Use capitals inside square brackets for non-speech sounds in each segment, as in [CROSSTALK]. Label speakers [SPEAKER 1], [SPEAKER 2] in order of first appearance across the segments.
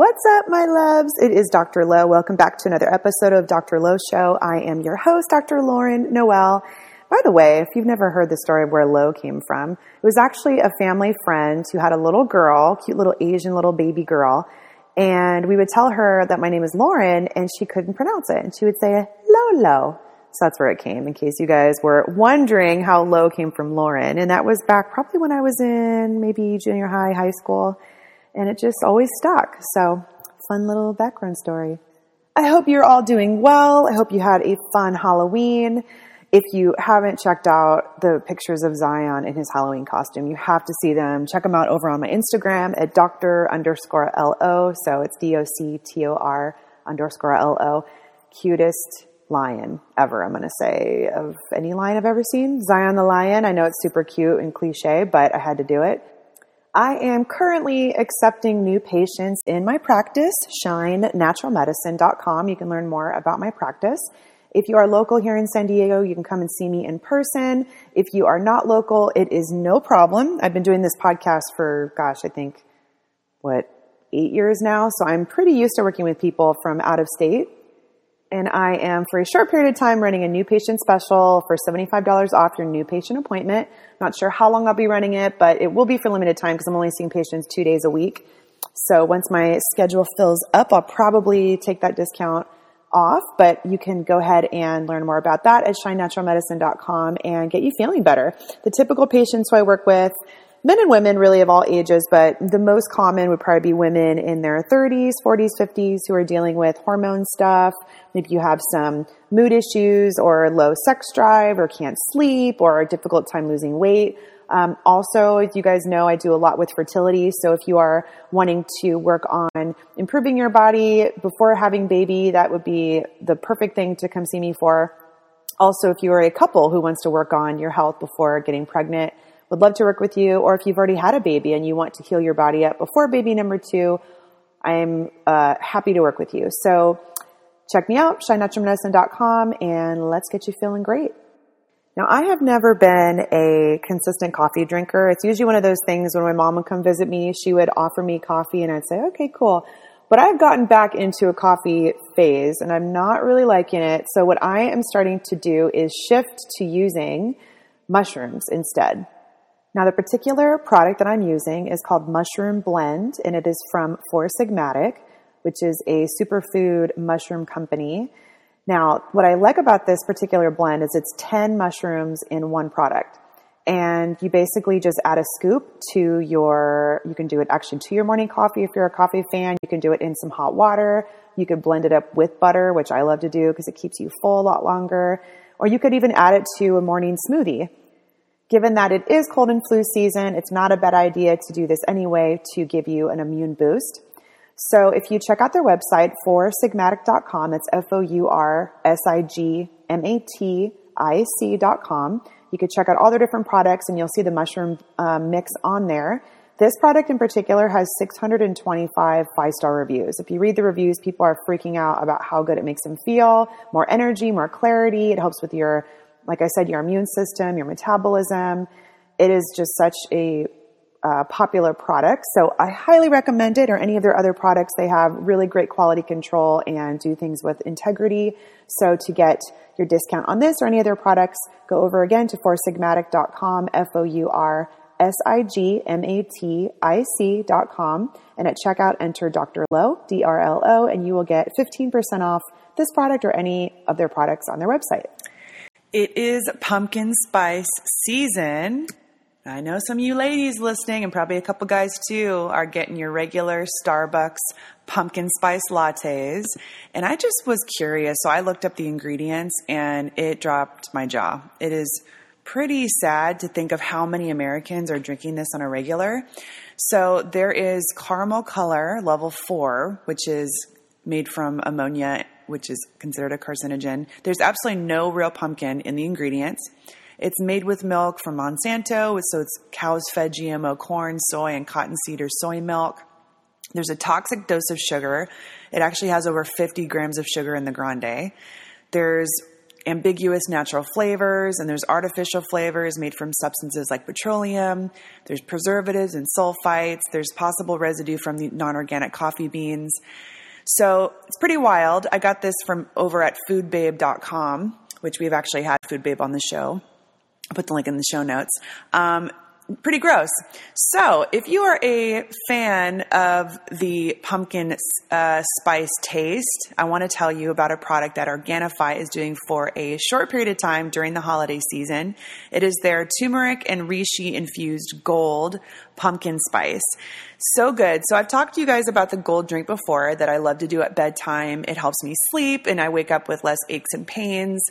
[SPEAKER 1] What's up, my loves? It is Dr. Lo. Welcome back to another episode of Dr. Lo Show. I am your host, Dr. Lauren Noel. By the way, if you've never heard the story of where Lo came from, it was actually a family friend who had a little girl, cute little Asian little baby girl, and we would tell her that my name is Lauren, and she couldn't pronounce it, and she would say Lolo. So that's where it came, in case you guys were wondering how Lo came from Lauren. And that was back probably when I was in maybe junior high, high school and it just always stuck. So, fun little background story. I hope you're all doing well. I hope you had a fun Halloween. If you haven't checked out the pictures of Zion in his Halloween costume, you have to see them. Check them out over on my Instagram at Dr. underscore LO. So it's D O C T O R underscore L O. Cutest lion ever, I'm going to say, of any lion I've ever seen. Zion the lion. I know it's super cute and cliche, but I had to do it. I am currently accepting new patients in my practice, shinenaturalmedicine.com. You can learn more about my practice. If you are local here in San Diego, you can come and see me in person. If you are not local, it is no problem. I've been doing this podcast for, gosh, I think, what, eight years now. So I'm pretty used to working with people from out of state and I am for a short period of time running a new patient special for $75 off your new patient appointment. Not sure how long I'll be running it, but it will be for limited time because I'm only seeing patients two days a week. So once my schedule fills up, I'll probably take that discount off, but you can go ahead and learn more about that at shinenaturalmedicine.com and get you feeling better. The typical patients who I work with men and women really of all ages, but the most common would probably be women in their 30s, 40s, 50s who are dealing with hormone stuff. Maybe you have some mood issues or low sex drive or can't sleep or a difficult time losing weight. Um, also, as you guys know, I do a lot with fertility. So if you are wanting to work on improving your body before having baby, that would be the perfect thing to come see me for. Also, if you are a couple who wants to work on your health before getting pregnant, would love to work with you. Or if you've already had a baby and you want to heal your body up before baby number two, I'm uh, happy to work with you. So check me out, shinenaturalmedicine.com, and let's get you feeling great. Now, I have never been a consistent coffee drinker. It's usually one of those things when my mom would come visit me, she would offer me coffee and I'd say, okay, cool. But I've gotten back into a coffee phase and I'm not really liking it. So what I am starting to do is shift to using mushrooms instead. Now, the particular product that I'm using is called Mushroom Blend, and it is from Four Sigmatic, which is a superfood mushroom company. Now, what I like about this particular blend is it's 10 mushrooms in one product. And you basically just add a scoop to your, you can do it actually to your morning coffee if you're a coffee fan. You can do it in some hot water. You could blend it up with butter, which I love to do because it keeps you full a lot longer. Or you could even add it to a morning smoothie. Given that it is cold and flu season, it's not a bad idea to do this anyway to give you an immune boost. So if you check out their website, foursigmatic.com, that's F-O-U-R-S-I-G-M-A-T-I-C.com, you can check out all their different products and you'll see the mushroom um, mix on there. This product in particular has 625 five star reviews. If you read the reviews, people are freaking out about how good it makes them feel, more energy, more clarity. It helps with your like I said, your immune system, your metabolism. It is just such a uh, popular product. So I highly recommend it or any of their other products. They have really great quality control and do things with integrity. So to get your discount on this or any other products, go over again to foursigmatic.com, F-O-U-R S-I-G-M-A-T-I-C dot com. And at checkout, enter Dr. Lo, D-R-L-O, and you will get 15% off this product or any of their products on their website.
[SPEAKER 2] It is pumpkin spice season. I know some of you ladies listening, and probably a couple guys too, are getting your regular Starbucks pumpkin spice lattes. And I just was curious, so I looked up the ingredients and it dropped my jaw. It is pretty sad to think of how many Americans are drinking this on a regular. So there is caramel color level four, which is made from ammonia which is considered a carcinogen. There's absolutely no real pumpkin in the ingredients. It's made with milk from Monsanto, so it's cows fed GMO corn, soy, and cottonseed or soy milk. There's a toxic dose of sugar. It actually has over 50 grams of sugar in the grande. There's ambiguous natural flavors and there's artificial flavors made from substances like petroleum. There's preservatives and sulfites. There's possible residue from the non organic coffee beans. So it's pretty wild. I got this from over at foodbabe.com, which we've actually had Food Babe on the show. I'll put the link in the show notes. Um, pretty gross. So, if you are a fan of the pumpkin uh, spice taste, I want to tell you about a product that Organifi is doing for a short period of time during the holiday season. It is their turmeric and reishi infused gold pumpkin spice. So good. So, I've talked to you guys about the gold drink before that I love to do at bedtime. It helps me sleep and I wake up with less aches and pains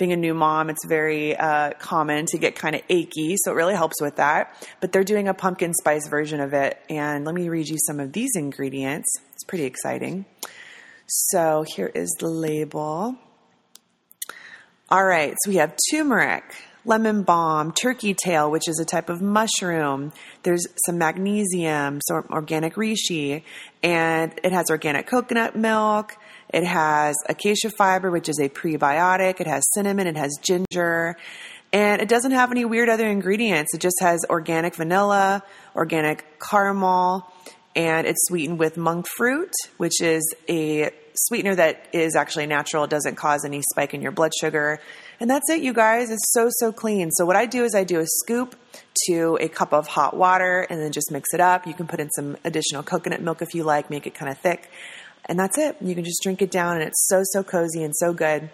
[SPEAKER 2] being a new mom, it's very uh, common to get kind of achy, so it really helps with that. But they're doing a pumpkin spice version of it, and let me read you some of these ingredients. It's pretty exciting. So here is the label. All right, so we have turmeric, lemon balm, turkey tail, which is a type of mushroom. There's some magnesium, some organic reishi, and it has organic coconut milk. It has acacia fiber, which is a prebiotic. It has cinnamon. It has ginger. And it doesn't have any weird other ingredients. It just has organic vanilla, organic caramel, and it's sweetened with monk fruit, which is a sweetener that is actually natural. It doesn't cause any spike in your blood sugar. And that's it, you guys. It's so, so clean. So, what I do is I do a scoop to a cup of hot water and then just mix it up. You can put in some additional coconut milk if you like, make it kind of thick. And that's it. You can just drink it down, and it's so, so cozy and so good.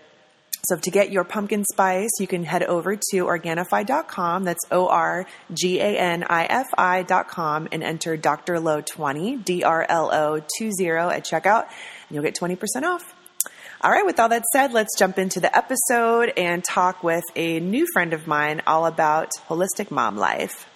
[SPEAKER 2] So to get your pumpkin spice, you can head over to Organifi.com. That's O R G A N I F I.com and enter Dr. Lo 20, D R L O 20 at checkout, and you'll get 20% off. All right, with all that said, let's jump into the episode and talk with a new friend of mine all about holistic mom life.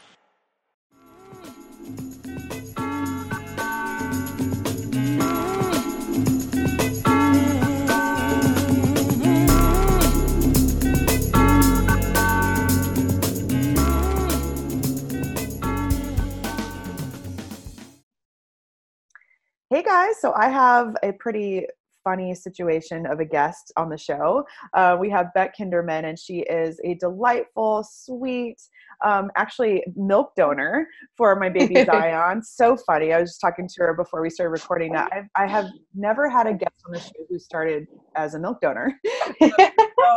[SPEAKER 1] Hey guys, so I have a pretty funny situation of a guest on the show. Uh, we have Beck Kinderman, and she is a delightful, sweet, um, actually milk donor for my baby [LAUGHS] Zion. so funny. I was just talking to her before we started recording that I've, I have never had a guest on the show who started as a milk donor. [LAUGHS] so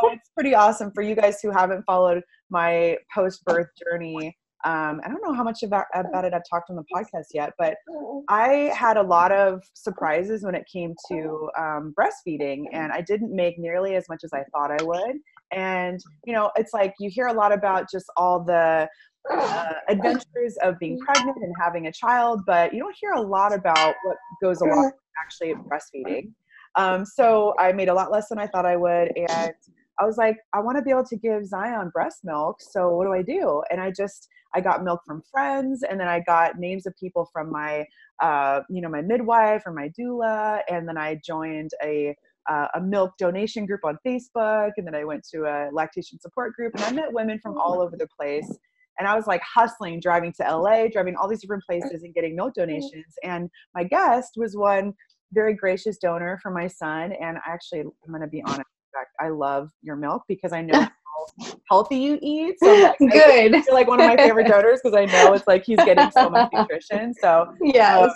[SPEAKER 1] it's pretty awesome for you guys who haven't followed my post birth journey um, I don't know how much about, about it I've talked on the podcast yet, but I had a lot of surprises when it came to um, breastfeeding, and I didn't make nearly as much as I thought I would. And you know, it's like you hear a lot about just all the uh, adventures of being pregnant and having a child, but you don't hear a lot about what goes along with actually breastfeeding. Um, so I made a lot less than I thought I would, and I was like, I want to be able to give Zion breast milk. So what do I do? And I just I got milk from friends, and then I got names of people from my, uh, you know, my midwife or my doula, and then I joined a uh, a milk donation group on Facebook, and then I went to a lactation support group, and I met women from all over the place. And I was like hustling, driving to LA, driving all these different places, and getting milk donations. And my guest was one very gracious donor for my son. And I actually, I'm going to be honest, I love your milk because I know [LAUGHS] how healthy you eat. So like, [LAUGHS]
[SPEAKER 3] good.
[SPEAKER 1] You're like one of my favorite [LAUGHS] donors because I know it's like he's getting so much nutrition. So
[SPEAKER 3] yes. Um,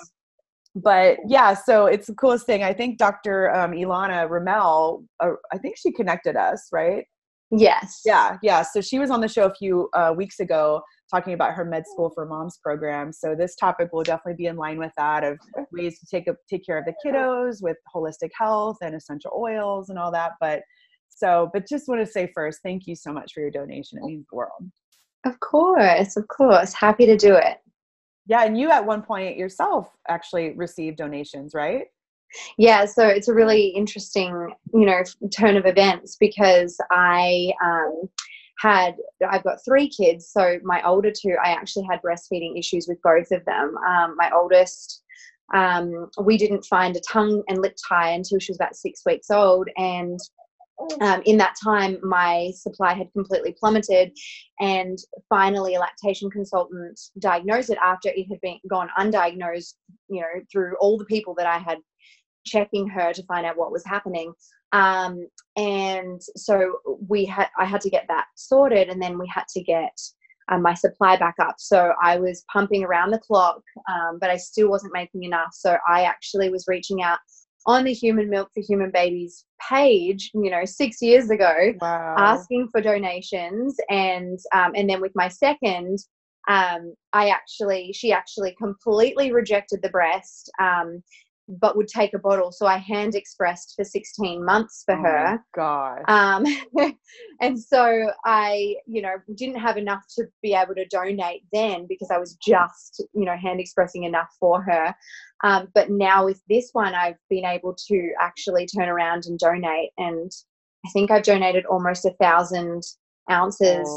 [SPEAKER 1] but yeah, so it's the coolest thing. I think Dr. Um, Elana Roumell, uh, I think she connected us, right?
[SPEAKER 3] Yes.
[SPEAKER 1] Yeah, yeah. So she was on the show a few uh, weeks ago talking about her med school for moms program. So this topic will definitely be in line with that of ways to take a, take care of the kiddos with holistic health and essential oils and all that. But so, but just want to say first, thank you so much for your donation. It means the world.
[SPEAKER 3] Of course, of course. Happy to do it.
[SPEAKER 1] Yeah, and you at one point yourself actually received donations, right?
[SPEAKER 3] Yeah, so it's a really interesting, you know, turn of events because I um, had I've got three kids. So my older two, I actually had breastfeeding issues with both of them. Um, my oldest um, we didn't find a tongue and lip tie until she was about six weeks old. And um, in that time, my supply had completely plummeted, and finally, a lactation consultant diagnosed it after it had been gone undiagnosed. You know, through all the people that I had checking her to find out what was happening. Um, and so we had, I had to get that sorted, and then we had to get um, my supply back up. So I was pumping around the clock, um, but I still wasn't making enough. So I actually was reaching out on the Human Milk for Human Babies page, you know, six years ago, wow. asking for donations, and um, and then with my second, um, I actually she actually completely rejected the breast. Um, but would take a bottle. So I hand expressed for 16 months for
[SPEAKER 1] oh
[SPEAKER 3] her.
[SPEAKER 1] God.
[SPEAKER 3] Um, [LAUGHS] and so I, you know, didn't have enough to be able to donate then because I was just, you know, hand expressing enough for her. Um, but now with this one, I've been able to actually turn around and donate. And I think I've donated almost a thousand ounces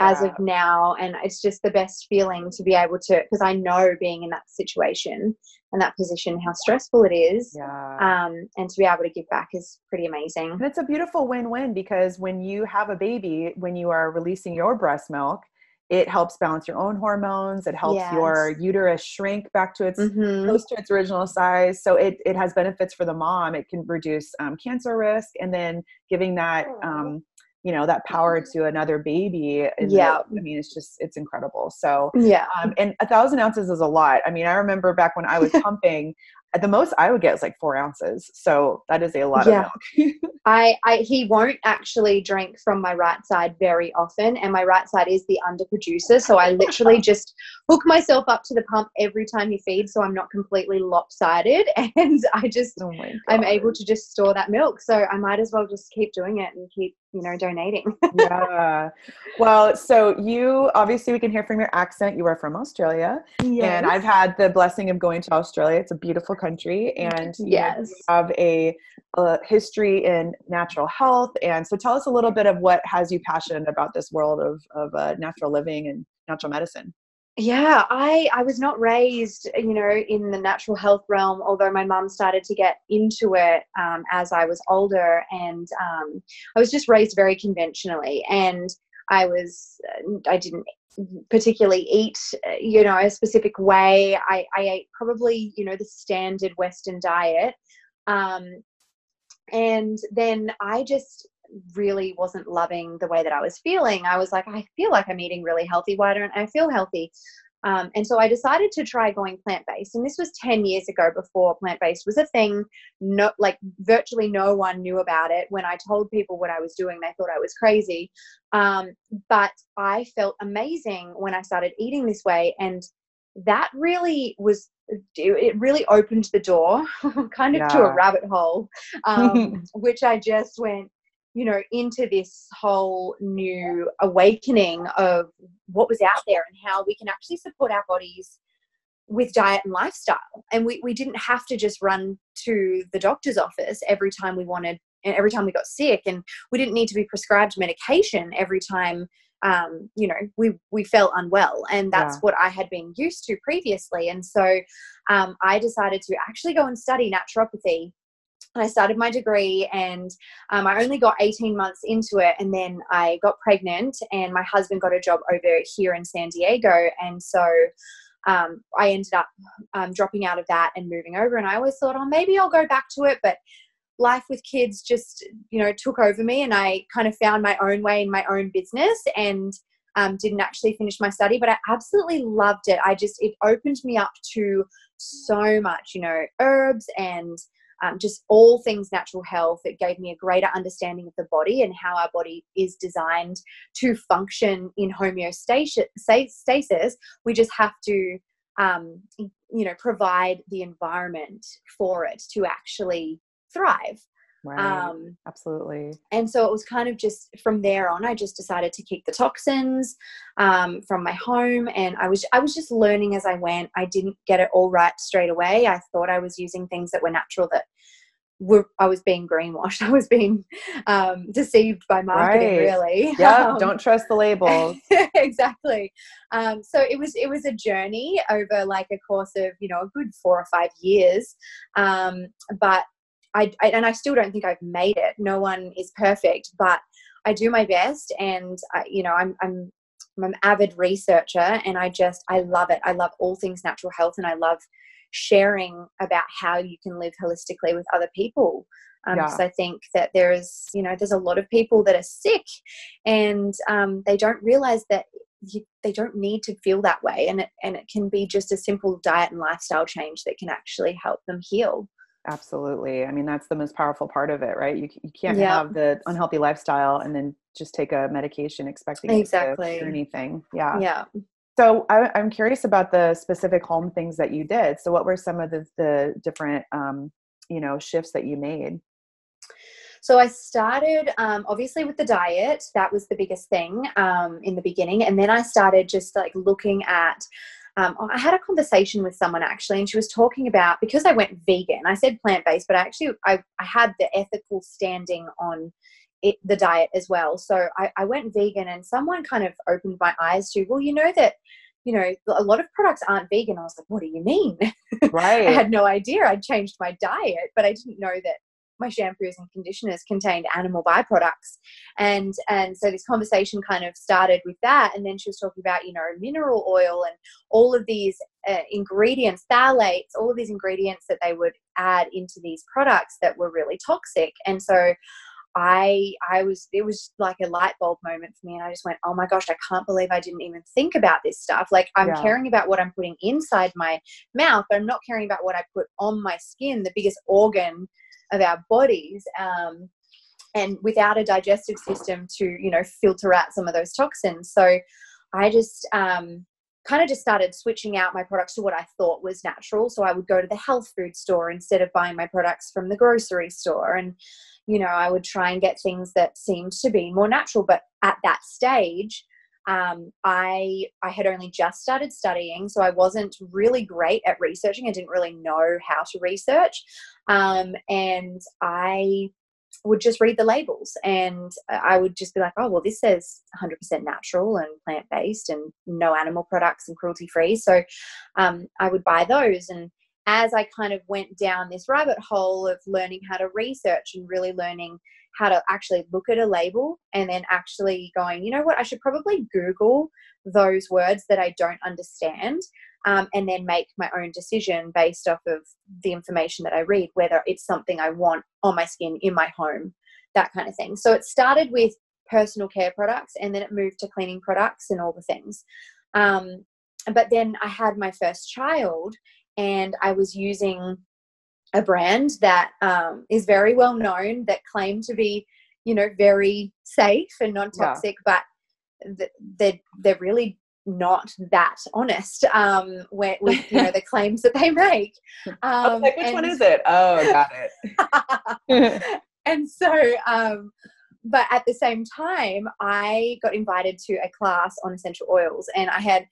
[SPEAKER 3] as of now and it's just the best feeling to be able to because i know being in that situation and that position how stressful it is
[SPEAKER 1] yeah.
[SPEAKER 3] um, and to be able to give back is pretty amazing
[SPEAKER 1] and it's a beautiful win-win because when you have a baby when you are releasing your breast milk it helps balance your own hormones it helps yes. your uterus shrink back to its mm-hmm. close to its original size so it, it has benefits for the mom it can reduce um, cancer risk and then giving that um, you know that power
[SPEAKER 3] Mm-hmm.
[SPEAKER 1] to another baby
[SPEAKER 3] yeah
[SPEAKER 1] i mean it's just it's incredible so
[SPEAKER 3] yeah
[SPEAKER 1] um, and a thousand ounces is a lot i mean i remember back when i was [LAUGHS] pumping at the most I would get is like four ounces. So that is a lot yeah. of milk. [LAUGHS]
[SPEAKER 3] I, I he won't actually drink from my right side very often, and my right side is the underproducer. So I literally [LAUGHS] just hook myself up to the pump every time he feeds, so I'm not completely lopsided, and I just oh I'm able to just store that milk. So I might as well just keep doing it and keep you know donating. [LAUGHS]
[SPEAKER 1] yeah. Well, so you obviously we can hear from your accent. You are from Australia,
[SPEAKER 3] yes.
[SPEAKER 1] and I've had the blessing of going to Australia. It's a beautiful country and [LAUGHS]
[SPEAKER 3] yes
[SPEAKER 1] have a, a, history in natural health and so tell us a little bit of what has you passionate about this world of, of uh, natural living and natural medicine
[SPEAKER 3] yeah i i was not raised you know in the natural health realm although my mum started to get into it um, as i was older and um, i was just raised very conventionally and i was uh, i didn't particularly eat you know a specific way. I, I ate probably you know the standard western diet um, and then i just really wasn't loving the way that i was feeling i was like i feel like i'm eating really healthy why don't i feel healthy um, and so I decided to try going plant based. And this was 10 years ago before plant based was a thing. No, like virtually no one knew about it. When I told people what I was doing, they thought I was crazy. Um, but I felt amazing when I started eating this way. And that really was it really opened the door [LAUGHS] kind of yeah. to a rabbit hole um, [LAUGHS] which i just went you know into this whole new awakening of what was out there and how we can actually support our bodies with diet and lifestyle. And we, we didn't have to just run to the doctor's office every time we wanted and every time we got sick and we didn't need to be prescribed medication every time um, you know we we felt unwell. And that's yeah. what i had been used to previously. And so um, i decided to actually go and study naturopathy I started my degree and um, I only got 18 months into it. And then I got pregnant, and my husband got a job over here in San Diego. And so um, I ended up um, dropping out of that and moving over. And I always thought, oh, maybe I'll go back to it. But life with kids just, you know, took over me, and I kind of found my own way in my own business and um, didn't actually finish my study. But I absolutely loved it. I just, it opened me up to so much, you know, herbs and um, just all things natural health. It gave me a greater understanding of the body and how our body is designed to function in homeostasis. We just have to, um, you know, provide the environment for it to actually thrive.
[SPEAKER 1] Right. Um, Absolutely.
[SPEAKER 3] And so it was kind of just from there on, I just decided to keep the toxins um, from my home, and I was I was just learning as I went. I didn't get it all right straight away. I thought I was using things that were natural that were I was being greenwashed. [LAUGHS] I was being um, deceived by marketing.
[SPEAKER 1] Right.
[SPEAKER 3] Really,
[SPEAKER 1] Yeah, [LAUGHS]
[SPEAKER 3] Um,
[SPEAKER 1] don't trust the labels. [LAUGHS]
[SPEAKER 3] exactly. Um, so it was it was a journey over like a course of you know a good four or five years. Um, but I, I and I still don't think I've made it. No one is perfect, but I do my best, and I, you know I'm I'm I'm an avid researcher, and I just I love it. I love all things natural health, and I love sharing about how you can live holistically with other people
[SPEAKER 1] Yeah.
[SPEAKER 3] because I think that there is, you know, there's a lot of people that are sick and um, they don't realize that you, they don't need to feel that way, and it and it can be just a simple diet and lifestyle change that can actually help them heal.
[SPEAKER 1] Absolutely. I mean, that's the most powerful part of it, right? You, you can't
[SPEAKER 3] Yeah.
[SPEAKER 1] have the unhealthy lifestyle and then just take a medication expecting
[SPEAKER 3] Exactly.
[SPEAKER 1] anything. Yeah.
[SPEAKER 3] Yeah.
[SPEAKER 1] So I, I'm curious about the specific home things that you did. So what were some of the, the different, um, you know, shifts that you made?
[SPEAKER 3] So I started um, obviously with the diet. That was the biggest thing um, in the beginning, and then I started just like looking at. Um, I had a conversation with someone actually, and she was talking about because I went vegan. I said plant based, but I actually I, I had the ethical standing on it, the diet as well. So I, I went vegan, and someone kind of opened my eyes to well, you know that you know a lot of products aren't vegan. I was like, what do you mean? [LAUGHS]
[SPEAKER 1] Right.
[SPEAKER 3] I had no idea. I'd changed my diet, but I didn't know that my shampoos and conditioners contained animal byproducts. And and so this conversation kind of started with that. And then she was talking about, you know, mineral oil and all of these uh, ingredients, phthalates, all of these ingredients that they would add into these products that were really toxic. And so I I was it was like a light bulb moment for me and I just went, "Oh my gosh, I can't believe I didn't even think about this stuff. Like I'm
[SPEAKER 1] Yeah.
[SPEAKER 3] caring about what I'm putting inside my mouth, but I'm not caring about what I put on my skin, the biggest organ of our bodies." Um and without a digestive system to, you know, filter out some of those toxins. So I just um kind of just started switching out my products to what I thought was natural. So I would go to the health food store instead of buying my products from the grocery store. And, you know, I would try and get things that seemed to be more natural. But at that stage, um, I I had only just started studying, so I wasn't really great at researching. I didn't really know how to research, um, and I would just read the labels and I would just be like, oh, well, this says 100% natural and plant based and no animal products and cruelty free. So um, I would buy those. And as I kind of went down this rabbit hole of learning how to research and really learning how to actually look at a label and then actually going, you know what, I should probably Google those words that I don't understand um, and then make my own decision based off of the information that I read, whether it's something I want on my skin, in my home, that kind of thing. So it started with personal care products and then it moved to cleaning products and all the things. Um, but then I had my first child and I was using a brand that um, is very well known that claim to be, you know, very safe and non-toxic, but th- they're they're really not that honest um, with, with you know the [LAUGHS] claims that they make.
[SPEAKER 1] I was
[SPEAKER 3] Um,
[SPEAKER 1] like, which one is it? Oh, got it. [LAUGHS]
[SPEAKER 3] and so um but at the same time i got invited to a class on essential oils and i had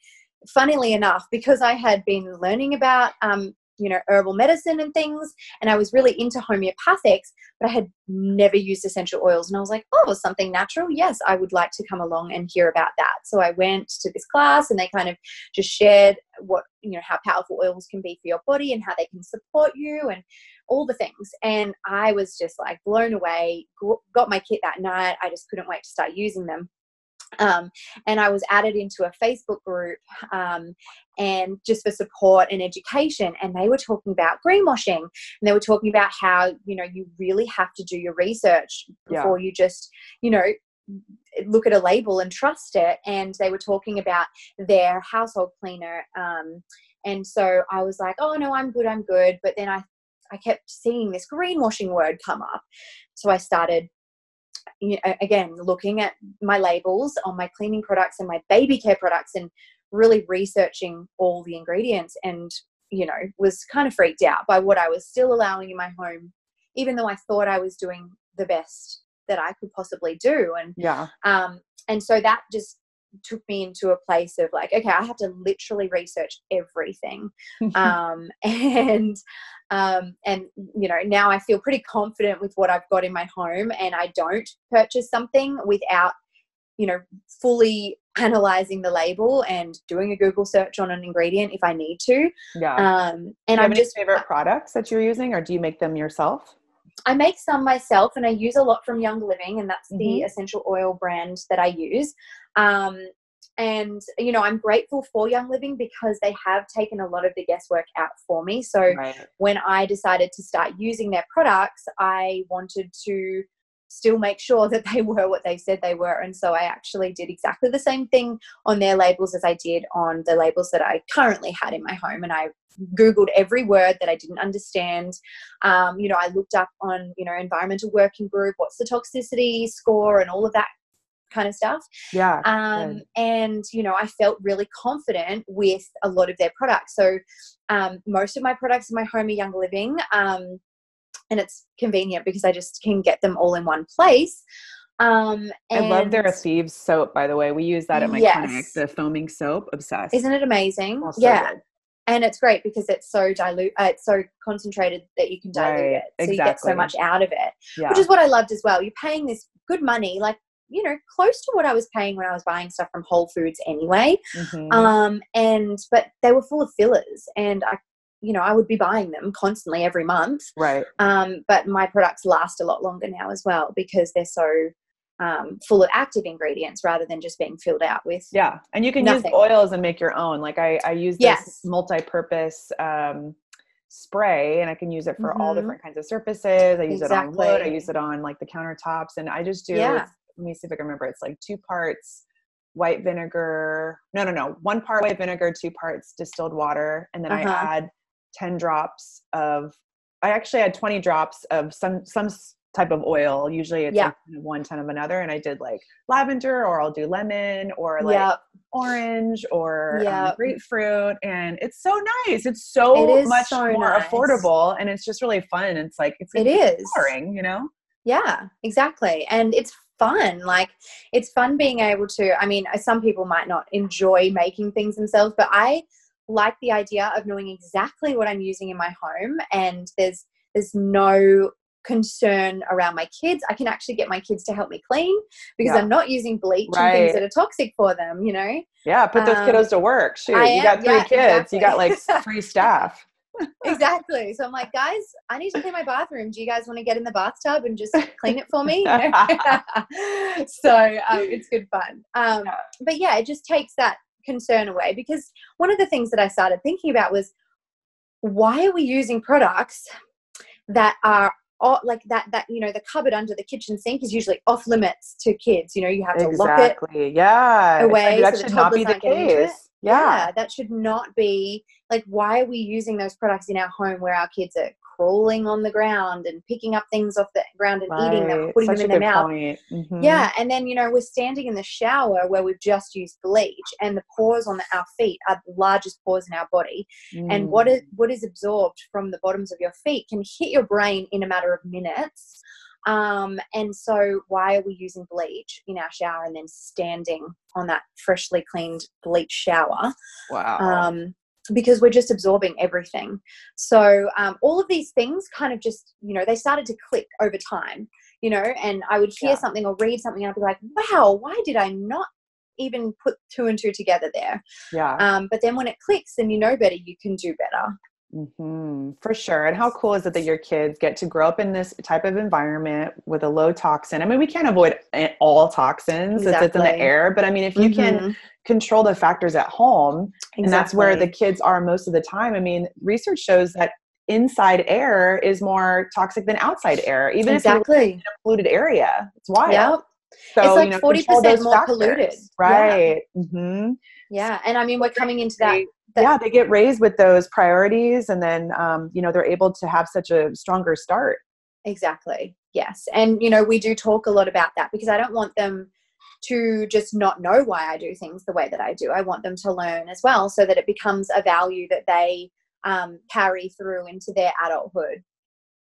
[SPEAKER 3] funnily enough because i had been learning about um you know herbal medicine and things and i was really into homeopathics but i had never used essential oils and i was like oh something natural yes i would like to come along and hear about that so i went to this class and they kind of just shared what you know how powerful oils can be for your body and how they can support you and all the things. And I was just like blown away. Got my kit that night. I just couldn't wait to start using them. Um, and I was added into a Facebook group um, and just for support and education. And they were talking about greenwashing and they were talking about how, you know, you really have to do your research
[SPEAKER 1] Yeah.
[SPEAKER 3] before you just, you know, look at a label and trust it. And they were talking about their household cleaner. Um, and so I was like, oh no, I'm good, I'm good. But then I I kept seeing this greenwashing word come up. So I started, you know, again, looking at my labels on my cleaning products and my baby care products and really researching all the ingredients and, you know, was kind of freaked out by what I was still allowing in my home, even though I thought I was doing the best that I could possibly do. And
[SPEAKER 1] yeah.
[SPEAKER 3] um, and so that just took me into a place of like, okay, I have to literally research everything. [LAUGHS] um, [LAUGHS] and um, and you know, now I feel pretty confident with what I've got in my home, and I don't purchase something without you know fully analyzing the label and doing a Google search on an ingredient if I need to.
[SPEAKER 1] Yeah.
[SPEAKER 3] Um, and I'm just
[SPEAKER 1] favorite products that you're using, or do you make them yourself?
[SPEAKER 3] I make some myself, and I use a lot from Young Living, and that's
[SPEAKER 1] Mhm.
[SPEAKER 3] the essential oil brand that I use. Um, and you know, I'm grateful for Young Living because they have taken a lot of the guesswork out for me. So
[SPEAKER 1] Right.
[SPEAKER 3] when I decided to start using their products, I wanted to still make sure that they [LAUGHS] were what they said they were. And so I actually did exactly the same thing on their labels as I did on the labels that I currently had in my home. And I Googled every word that I didn't understand. Um, you know, I looked up on, you know, environmental working group, what's the toxicity score and all of that kind of stuff.
[SPEAKER 1] Yeah.
[SPEAKER 3] Um, and you know, I felt really confident with a lot of their products. So um, most of my products in my home are Young Living, um, and it's convenient because I just can get them all in one place. Um,
[SPEAKER 1] I love their thieves soap, by the way. We use that at my
[SPEAKER 3] Yes.
[SPEAKER 1] clinic, the foaming soap. Obsessed.
[SPEAKER 3] Isn't it amazing?
[SPEAKER 1] Smells so
[SPEAKER 3] yeah.
[SPEAKER 1] good.
[SPEAKER 3] and it's great because it's so dilute, uh, it's so concentrated that you can dilute
[SPEAKER 1] Right,
[SPEAKER 3] it, so you get so much out of it.
[SPEAKER 1] Yeah.
[SPEAKER 3] which is what I loved as well. You're paying this good money, like you know, close to what I was paying when I was buying stuff from Whole Foods anyway.
[SPEAKER 1] Mhm.
[SPEAKER 3] Um, and but they were full of fillers, and I, you know, I would be buying them constantly every month.
[SPEAKER 1] right.
[SPEAKER 3] Um, but my products last a lot longer now as well because they're so um, full of active ingredients rather than just being filled out with.
[SPEAKER 1] Yeah. And you can
[SPEAKER 3] Nothing.
[SPEAKER 1] use oils and make your own. Like I, I use this
[SPEAKER 3] Yes.
[SPEAKER 1] multi-purpose um, spray and I can use it for all
[SPEAKER 3] Mhm.
[SPEAKER 1] different kinds of surfaces. I use it on wood. I use it on like the countertops and I just do,
[SPEAKER 3] Yeah.
[SPEAKER 1] let me see if I can remember. It's like two parts white vinegar. No, no, no. One part white vinegar, two parts distilled water. And then I
[SPEAKER 3] Uh-huh.
[SPEAKER 1] add 10 drops of, I actually had 20 drops of some, some type of oil. Usually it's
[SPEAKER 3] Yeah.
[SPEAKER 1] like one ton of another. And I did like lavender or I'll do lemon or like
[SPEAKER 3] Yep.
[SPEAKER 1] orange or um, grapefruit and it's so nice it's so
[SPEAKER 3] It
[SPEAKER 1] much
[SPEAKER 3] so
[SPEAKER 1] more
[SPEAKER 3] nice.
[SPEAKER 1] affordable and it's just really fun it's like it's
[SPEAKER 3] It is.
[SPEAKER 1] empowering, you know
[SPEAKER 3] Yeah, exactly. And it's fun. Like, it's fun being able to. I mean, some people might not enjoy making things themselves, but I like the idea of knowing exactly what I'm using in my home and there's there's no concern around my kids. I can actually get my kids to help me clean because
[SPEAKER 1] Yeah.
[SPEAKER 3] I'm not using bleach and things that are toxic for them, you know?
[SPEAKER 1] yeah put those
[SPEAKER 3] Um,
[SPEAKER 1] kiddos to work shoot
[SPEAKER 3] I
[SPEAKER 1] you got three
[SPEAKER 3] yeah,
[SPEAKER 1] kids you got like
[SPEAKER 3] exactly.
[SPEAKER 1] free staff [LAUGHS]
[SPEAKER 3] exactly. So I'm like, guys, I need to clean my bathroom. Do you guys want to get in the bathtub and just clean it for me? [LAUGHS] [LAUGHS] so um, it's good fun. Um. But yeah, it just takes that concern away because one of the things that I started thinking about was why are we using products that are like that that you know the cupboard under the kitchen sink is usually off limits to kids you know you have to lock it
[SPEAKER 1] exactly yeah
[SPEAKER 3] away so
[SPEAKER 1] should not be the
[SPEAKER 3] aren't getting into
[SPEAKER 1] case yeah
[SPEAKER 3] that should not be like why are we using those products in our home where our kids are crawling on the ground and picking up things off the ground and eating them putting
[SPEAKER 1] Such
[SPEAKER 3] them in their mouth.
[SPEAKER 1] Mhm.
[SPEAKER 3] yeah and then you know we're standing in the shower where we've just used bleach and the pores on the, our feet are the largest pores in our body and what
[SPEAKER 1] Mm.
[SPEAKER 3] is what is absorbed from the bottoms of your feet can hit your brain in a matter of minutes um, and so why are we using bleach in our shower and then standing on that freshly cleaned bleach shower
[SPEAKER 1] wow
[SPEAKER 3] um, because we're just absorbing everything. So um, all of these things kind of just, you know, they started to click over time, you know, and I would hear
[SPEAKER 1] Yeah.
[SPEAKER 3] something or read something and I'd be like, wow, why did I not even put two and two together there?
[SPEAKER 1] yeah
[SPEAKER 3] Um, but then when it clicks and you know better, you can do better.
[SPEAKER 1] Hmm For sure. And how cool is it that your kids get to grow up in this type of environment with a low toxin? I mean, we can't avoid all toxins if it's in the air, but I mean, if you can
[SPEAKER 3] Mhm.
[SPEAKER 1] control the factors at home, and that's where the kids are most of the time. I mean, research shows that inside air is more toxic than outside air, even if
[SPEAKER 3] exactly.
[SPEAKER 1] you're in a polluted area. It's wild.
[SPEAKER 3] Yeah.
[SPEAKER 1] So,
[SPEAKER 3] It's like
[SPEAKER 1] you know,
[SPEAKER 3] 40% more
[SPEAKER 1] factors.
[SPEAKER 3] polluted. Yeah.
[SPEAKER 1] Right. hmm
[SPEAKER 3] Yeah. And I mean, we're coming into that. That-
[SPEAKER 1] yeah they get raised with those priorities and then um, you know they're able to have such a stronger start
[SPEAKER 3] Exactly. Yes. And, you know, we do talk a lot about that because I don't want them to just not know why I do things the way that I do. I want them to learn as well so that it becomes a value that they um, carry through into their adulthood.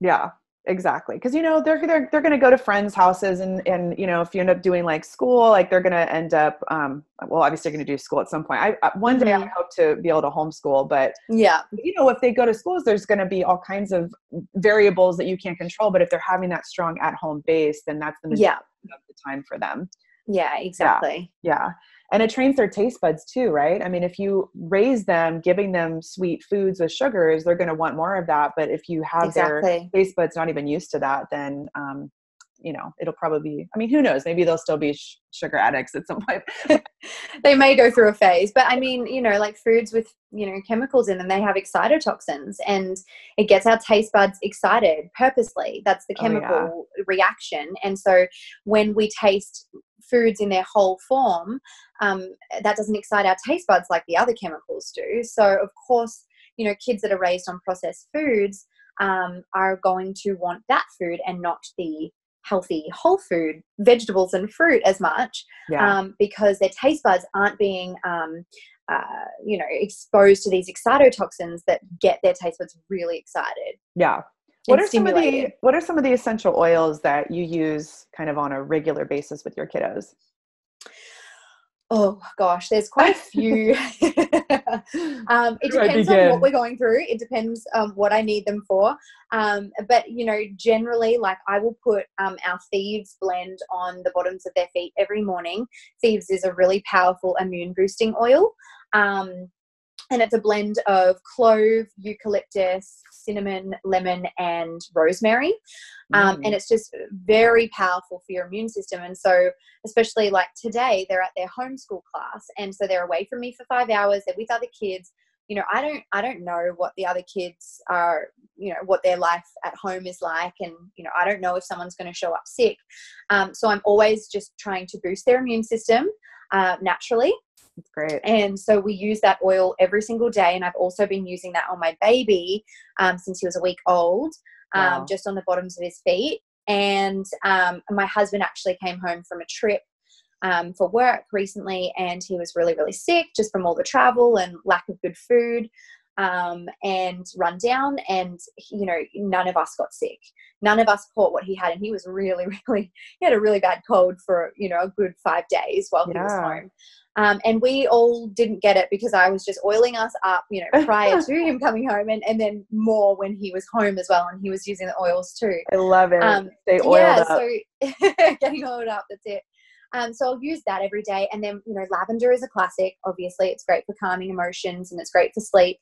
[SPEAKER 1] yeah exactly because you know they're they're, they're going to go to friends houses and and you know if you end up doing like school like they're going to end up um well obviously going to do school at some point i I- one day i
[SPEAKER 3] Mhm.
[SPEAKER 1] hope to be able to homeschool but
[SPEAKER 3] Yeah.
[SPEAKER 1] you know if they go to schools there's going to be all kinds of variables that you can't control but if they're having that strong at home base then that's the
[SPEAKER 3] Yeah.
[SPEAKER 1] of the time for them
[SPEAKER 3] Yeah, exactly.
[SPEAKER 1] yeah. And it trains their taste buds too right? I mean if you raise them giving them sweet foods with sugars they're going to want more of that. But if you have their taste buds not even used to that then um you know it'll probably be i mean who knows? Maybe they'll still be sh- sugar addicts at some [LAUGHS] point. [LAUGHS]
[SPEAKER 3] They may go through a phase. But i mean you know like foods with you know chemicals in them they have excitotoxins and it gets our taste buds excited purposely. That's the
[SPEAKER 1] Oh, yeah.
[SPEAKER 3] chemical reaction. And so when we taste foods in their whole form um, that doesn't excite our taste buds like the other chemicals do. So of course you know kids that are raised on processed foods um, are going to want that food and not the healthy whole food vegetables and fruit as much
[SPEAKER 1] yeah.
[SPEAKER 3] um, because their taste buds aren't being um, uh, you know exposed to these excitotoxins that get their taste buds really excited.
[SPEAKER 1] Yeah what are some of the what are some of the essential oils that you use kind of on a regular basis with your kiddos?
[SPEAKER 3] Oh gosh there's quite a [LAUGHS] few. [LAUGHS] Um, it
[SPEAKER 1] Where do I
[SPEAKER 3] depends on what we're going through. It depends um, what i need them for. Um, but you know generally like i will put um, our thieves blend on the bottoms of their feet every morning. Thieves is a really powerful immune boosting oil. Um, and it's a blend of clove eucalyptus cinnamon lemon and rosemary. Um,
[SPEAKER 1] Mm.
[SPEAKER 3] and it's just very powerful for your immune system. And so especially like today they're at their homeschool class and so they're away from me for five hours they're with other kids. You know i don't i don't know what the other kids are you know what their life at home is like and you know i don't know if someone's going to show up sick. Um, so i'm always just trying to boost their immune system uh, naturally
[SPEAKER 1] That's great.
[SPEAKER 3] and so we use that oil every single day. And I've also been using that on my baby um, since he was a week old, um,
[SPEAKER 1] Wow.
[SPEAKER 3] just on the bottoms of his feet. And um, my husband actually came home from a trip um, for work recently, and he was really, really sick just from all the travel and lack of good food um, and run down. And, you know, none of us got sick. None of us caught what he had. And he was really, [LAUGHS] really, he had a really bad cold for, you know, a good five days while he was home. Um, and we all didn't get it because I was just oiling us up, you know, prior to him [LAUGHS] coming home, and, and then more when he was home as well, and he was using the oils too.
[SPEAKER 1] I love it.
[SPEAKER 3] Um,
[SPEAKER 1] Stay oiled
[SPEAKER 3] yeah,
[SPEAKER 1] up.
[SPEAKER 3] so [LAUGHS] getting oiled up, that's it. Um, so I'll use that every day, and then you know, lavender is a classic. Obviously, it's great for calming emotions, and it's great for sleep.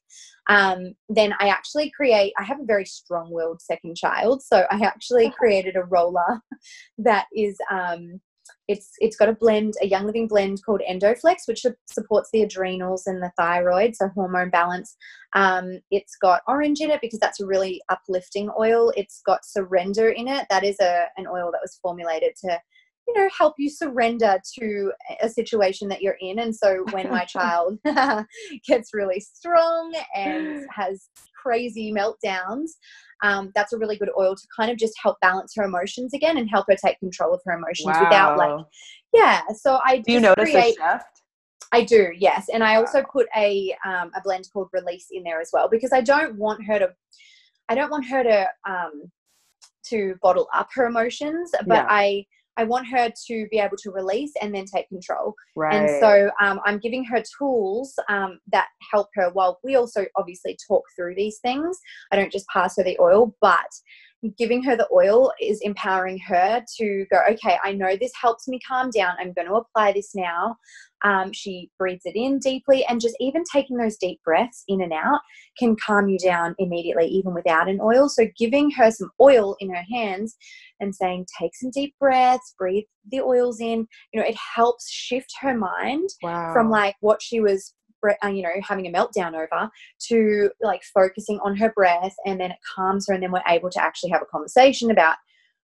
[SPEAKER 3] Um, then I actually create. I have a very strong-willed second child, so I actually [LAUGHS] created a roller [LAUGHS] that is um, it's it's got a blend, a Young Living blend called Endoflex, which supports the adrenals and the thyroid, so hormone balance. Um, it's got orange in it because that's a really uplifting oil. It's got surrender in it. That is a an oil that was formulated to you know help you surrender to a situation that you're in and so when my [LAUGHS] child [LAUGHS] gets really strong and [GASPS] has crazy meltdowns um, that's a really good oil to kind of just help balance her emotions again and help her take control of her emotions without like yeah so i
[SPEAKER 1] Do you notice
[SPEAKER 3] create,
[SPEAKER 1] a shift?
[SPEAKER 3] I do, yes, and I also put a um, a blend called Release in there as well because I don't want her to, I don't want her to um, to bottle up her emotions, but
[SPEAKER 1] Yeah.
[SPEAKER 3] I I want her to be able to release and then take control.
[SPEAKER 1] Right.
[SPEAKER 3] And so um, I'm giving her tools um, that help her. While we also obviously talk through these things, I don't just pass her the oil, but giving her the oil is empowering her to go, okay, I know this helps me calm down. I'm going to apply this now. Um, she breathes it in deeply, and just even taking those deep breaths in and out can calm you down immediately, even without an oil. So, giving her some oil in her hands and saying, take some deep breaths, breathe the oils in, you know, it helps shift her mind
[SPEAKER 1] wow.
[SPEAKER 3] from like what she was uh, you know having a meltdown over to like focusing on her breath and then it calms her and then we're able to actually have a conversation about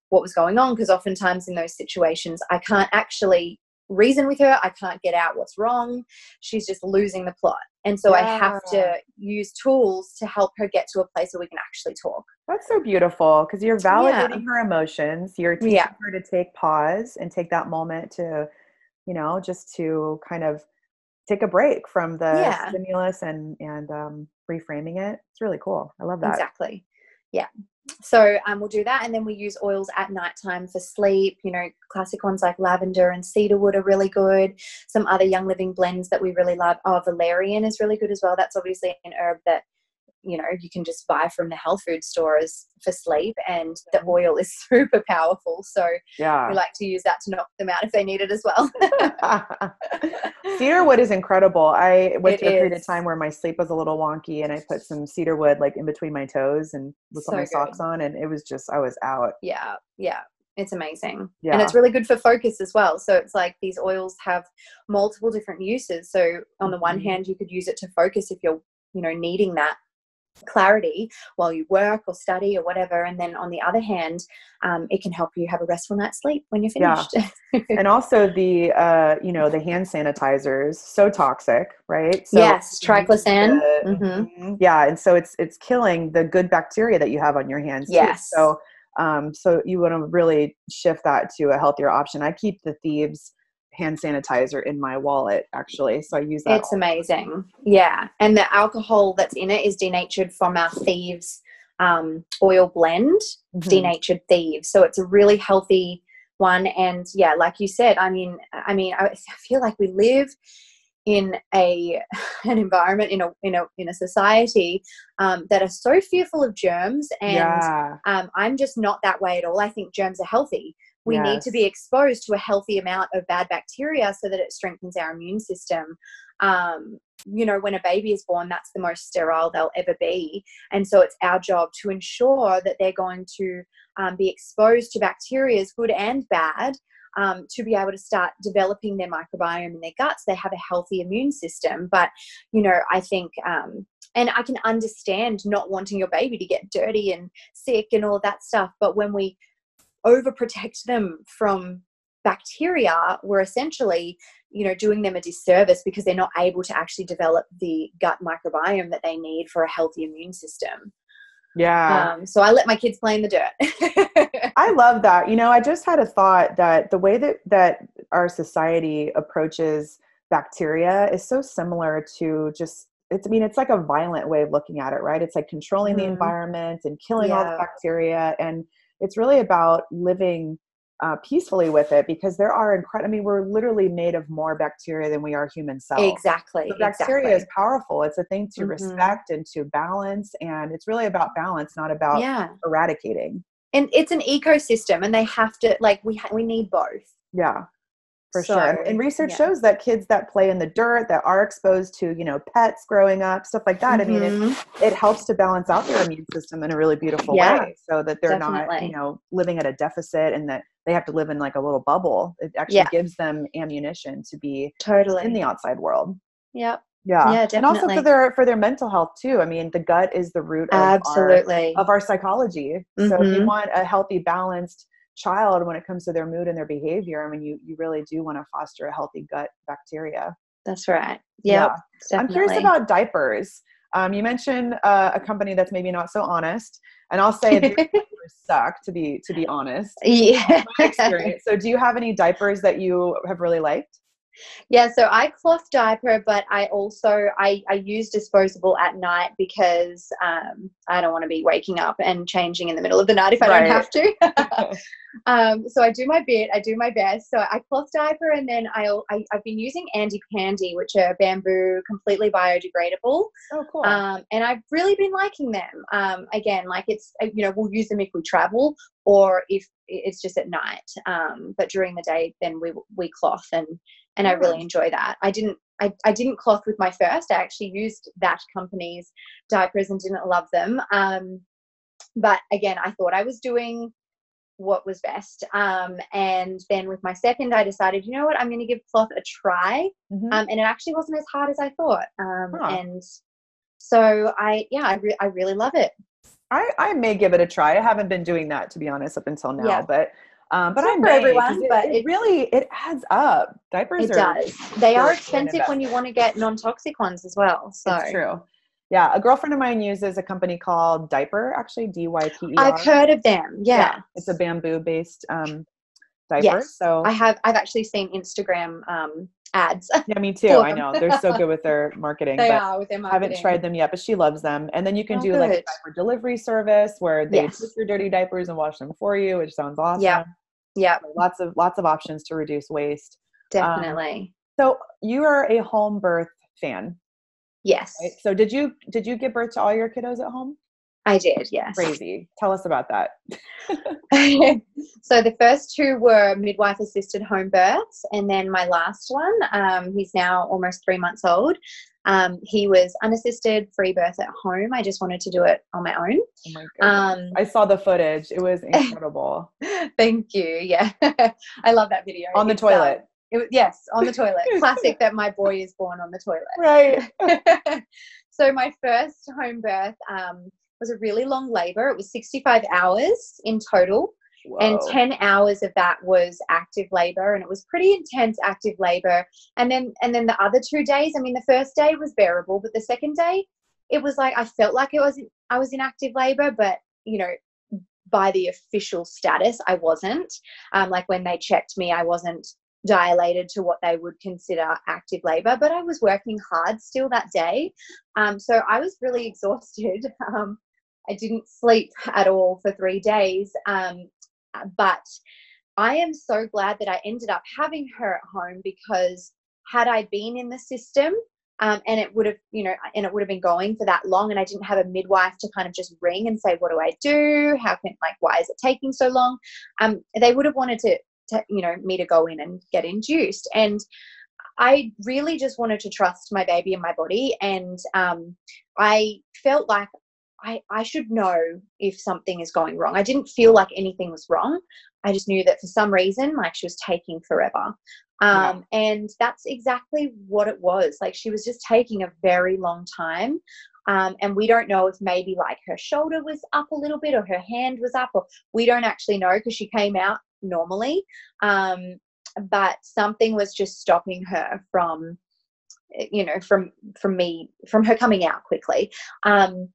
[SPEAKER 3] what was going on because oftentimes in those situations i can't actually reason with her i can't get out what's wrong she's just losing the plot and so i have to use tools to help her get to a place where we can actually talk
[SPEAKER 1] That's so beautiful because you're validating her emotions. You're teaching
[SPEAKER 3] Yeah.
[SPEAKER 1] her to take pause and take that moment to, you know, just to kind of take a break from the
[SPEAKER 3] Yeah.
[SPEAKER 1] stimulus and and um, reframing it. It's really cool. I love that.
[SPEAKER 3] Exactly. Yeah. So um, we'll do that, and then we use oils at nighttime for sleep. You know, classic ones like lavender and cedarwood are really good. Some other Young Living blends that we really love. Oh, valerian is really good as well. That's obviously an herb that you know you can just buy from the health food stores for sleep and the
[SPEAKER 1] Mm-hmm.
[SPEAKER 3] oil is [LAUGHS] super powerful so
[SPEAKER 1] Yeah.
[SPEAKER 3] we like to use that to knock them out if they need it as well [LAUGHS]
[SPEAKER 1] cedarwood is incredible. I went through a period of time where my sleep was a little wonky and I put some cedarwood like in between my toes and with
[SPEAKER 3] So
[SPEAKER 1] my
[SPEAKER 3] good.
[SPEAKER 1] socks on and it was just I was out.
[SPEAKER 3] yeah yeah it's amazing
[SPEAKER 1] yeah.
[SPEAKER 3] and it's really good for focus as well so it's like these oils have multiple different uses so on the one
[SPEAKER 1] Mhm.
[SPEAKER 3] hand you could use it to focus if you're you know needing that clarity while you work or study or whatever and then on the other hand um, it can help you have a restful night's sleep when you're finished. Yeah. [LAUGHS]
[SPEAKER 1] and also the uh you know the hand sanitizers so toxic right so
[SPEAKER 3] yes triclosan
[SPEAKER 1] the-
[SPEAKER 3] Mhm.
[SPEAKER 1] Mhm. yeah and so it's it's killing the good bacteria that you have on your hands too.
[SPEAKER 3] Yes.
[SPEAKER 1] so um so you want to really shift that to a healthier option i keep the thieves hand sanitizer in my wallet actually so i use that
[SPEAKER 3] It's amazing. Yeah. And the alcohol that's in it is denatured from our thieves um, oil blend,
[SPEAKER 1] Mhm.
[SPEAKER 3] denatured thieves. So it's a really healthy one. And yeah, like you said, I mean, I mean, I [LAUGHS] I feel like we live in a [LAUGHS] an environment in a in a in a society um, that are so fearful of germs and
[SPEAKER 1] yeah
[SPEAKER 3] um, I'm just not that way at all. I think germs are healthy. We need to be exposed to a healthy amount of bad bacteria so that it strengthens our immune system. Um, you know, when a baby is born, that's the most sterile they'll ever be. And so it's our job to ensure that they're going to um, be exposed to bacteria, good and bad, um, to be able to start developing their microbiome in their guts. They have a healthy immune system. But, you know, I think. Um, and I can understand not wanting your baby to get dirty and sick and all that stuff. But when we overprotect them from bacteria, we're essentially, you know, doing them a disservice because they're not able to actually develop the gut microbiome that they need for a healthy immune system.
[SPEAKER 1] yeah
[SPEAKER 3] Um, so I let my kids play in the dirt.
[SPEAKER 1] I [LAUGHS] love that. You know, I just had a thought that the way that that our society approaches bacteria is so similar to just it's I mean it's like a violent way of looking at it, right? It's like controlling the
[SPEAKER 3] Mhm.
[SPEAKER 1] environment and killing all the bacteria and it's really about living uh, peacefully with it because there are incredible I mean we're literally made of more bacteria than we are human cells.
[SPEAKER 3] exactly.
[SPEAKER 1] So bacteria
[SPEAKER 3] exactly.
[SPEAKER 1] is powerful. It's a thing to
[SPEAKER 3] Mhm.
[SPEAKER 1] respect and to balance and it's really about balance, not about
[SPEAKER 3] yeah.
[SPEAKER 1] eradicating.
[SPEAKER 3] And it's an ecosystem and they have to, like, we, ha- we need both.
[SPEAKER 1] Yeah, for sure. And, research
[SPEAKER 3] yeah.
[SPEAKER 1] shows that kids that play in the dirt, that are exposed to, you know, pets growing up, stuff like that. I mean, it,
[SPEAKER 3] Mhm.
[SPEAKER 1] it helps to balance out their immune system in a really beautiful
[SPEAKER 3] Yeah,
[SPEAKER 1] way, so that they're not, you know, living at a deficit and that they have to live in like a little bubble. It actually
[SPEAKER 3] Yeah.
[SPEAKER 1] gives them ammunition to be
[SPEAKER 3] totally.
[SPEAKER 1] in the outside world.
[SPEAKER 3] yep.
[SPEAKER 1] Yeah,
[SPEAKER 3] Yeah,
[SPEAKER 1] and also for their for their mental health too. I mean, the gut is the root of our
[SPEAKER 3] Absolutely.
[SPEAKER 1] of our psychology. So if you
[SPEAKER 3] Mhm.
[SPEAKER 1] want a healthy, balanced child when it comes to their mood and their behavior, I mean, you you really do want to foster a healthy gut bacteria.
[SPEAKER 3] That's right. Yep,
[SPEAKER 1] I'm curious about diapers. Um, you mentioned uh, a company that's maybe not so honest, and I'll say their [LAUGHS] diapers suck to be to be honest.
[SPEAKER 3] Yeah.
[SPEAKER 1] So, do you have any diapers that you have really liked?
[SPEAKER 3] Yeah, so I cloth diaper, but I also I, I use disposable at night because um, I don't want to be waking up and changing in the middle of the night if I
[SPEAKER 1] Right.
[SPEAKER 3] don't have to. [LAUGHS] [LAUGHS] um, so I do my bit, I do my best. So I cloth diaper, and then I, I I've been using Andy Pandy, which are bamboo, completely biodegradable.
[SPEAKER 1] Oh, cool.
[SPEAKER 3] Um, and I've really been liking them. Um, again, like it's you know we'll use them if we travel or if it's just at night. Um, but during the day, then we we cloth and and I really enjoy that. I didn't I, I didn't cloth with my first. I actually used that company's diapers and didn't love them. Um, but again, I thought I was doing what was best. Um, and then with my second, I decided, you know what, I'm going to give cloth a try
[SPEAKER 1] Mhm.
[SPEAKER 3] um, and it actually wasn't as hard as I thought. Um,
[SPEAKER 1] Huh.
[SPEAKER 3] And so I, yeah, I, re- I really love it.
[SPEAKER 1] I, I may give it a try. I haven't been doing that to be honest up until now,
[SPEAKER 3] Yeah.
[SPEAKER 1] but um, but I
[SPEAKER 3] not for everyone,
[SPEAKER 1] it,
[SPEAKER 3] but
[SPEAKER 1] it
[SPEAKER 3] it-
[SPEAKER 1] really it adds up. Diapers are
[SPEAKER 3] It
[SPEAKER 1] are
[SPEAKER 3] does. They are expensive when you want to get non-toxic ones as well. So
[SPEAKER 1] It's true. Yeah, a girlfriend of mine uses a company called Dyper, actually D Y P E.
[SPEAKER 3] I've heard of them. Yeah.
[SPEAKER 1] it's a bamboo based um, diaper.
[SPEAKER 3] Yes.
[SPEAKER 1] So
[SPEAKER 3] I have. I've actually seen Instagram um, ads. [LAUGHS]
[SPEAKER 2] Yeah, me too. I know they're so [LAUGHS] good with their marketing.
[SPEAKER 3] they are with their
[SPEAKER 2] I
[SPEAKER 3] marketing.
[SPEAKER 2] haven't tried them yet, but she loves them. And then you can
[SPEAKER 3] Oh,
[SPEAKER 2] do like a diaper delivery service where they
[SPEAKER 3] Yes.
[SPEAKER 2] take your dirty diapers and wash them for you, which sounds awesome.
[SPEAKER 3] Yeah. Yeah,
[SPEAKER 2] Lots of lots of options to reduce waste.
[SPEAKER 3] Um, definitely.
[SPEAKER 2] So you are a home birth fan,
[SPEAKER 3] yes,
[SPEAKER 2] right? So did you did you give birth to all your kiddos at home?
[SPEAKER 3] I did. Yes.
[SPEAKER 2] Crazy. Tell us about that. [LAUGHS]
[SPEAKER 3] so the first two were midwife assisted home births, and then my last one, um, he's now almost three months old. Um, he was unassisted free birth at home. I just wanted to do it on my own.
[SPEAKER 2] Oh my.
[SPEAKER 3] Um,
[SPEAKER 2] I saw the footage. It was [LAUGHS] incredible.
[SPEAKER 3] thank you. Yeah, [LAUGHS] I love that video.
[SPEAKER 2] On the
[SPEAKER 3] It's, um,
[SPEAKER 2] toilet.
[SPEAKER 3] it was, yes, on the toilet. Classic that my boy is born on the toilet.
[SPEAKER 2] Right.
[SPEAKER 3] so my first home birth um, was a really long labor. It was 65 hours in total, and 10 hours of that was active labor, and it was pretty intense active labor. And then and then the other two days, I mean, the first day was bearable, but the second day, it was like I felt like it was I was in active labor, but you know. By the official status, I wasn't. Um, like when they checked me, I wasn't dilated to what they would consider active labor, but I was working hard still that day. Um, so I was really [LAUGHS] exhausted. Um, I didn't sleep at all for three days. Um, but I am so glad that I ended up having her at home because had I been in the system, um, and it would have, you know, and it would have been going for that long, and I didn't have a midwife to kind of just ring and say, "What do I do? How can, like, why is it taking so long?" Um, they would have wanted to to, you know me to go in and get induced and i really just wanted to trust my baby and my body and um, i felt like I, I should know if something is going wrong. I didn't feel like anything was wrong. I just knew that for some reason like she was taking forever. Um, and that's exactly what it was. Like she was just taking a very long time um, and we don't know if maybe like her shoulder was up a little bit or her hand was up or we don't actually know because she came out normally. Um, but something was just stopping her from eh, you know from from me from her coming out quickly. Um,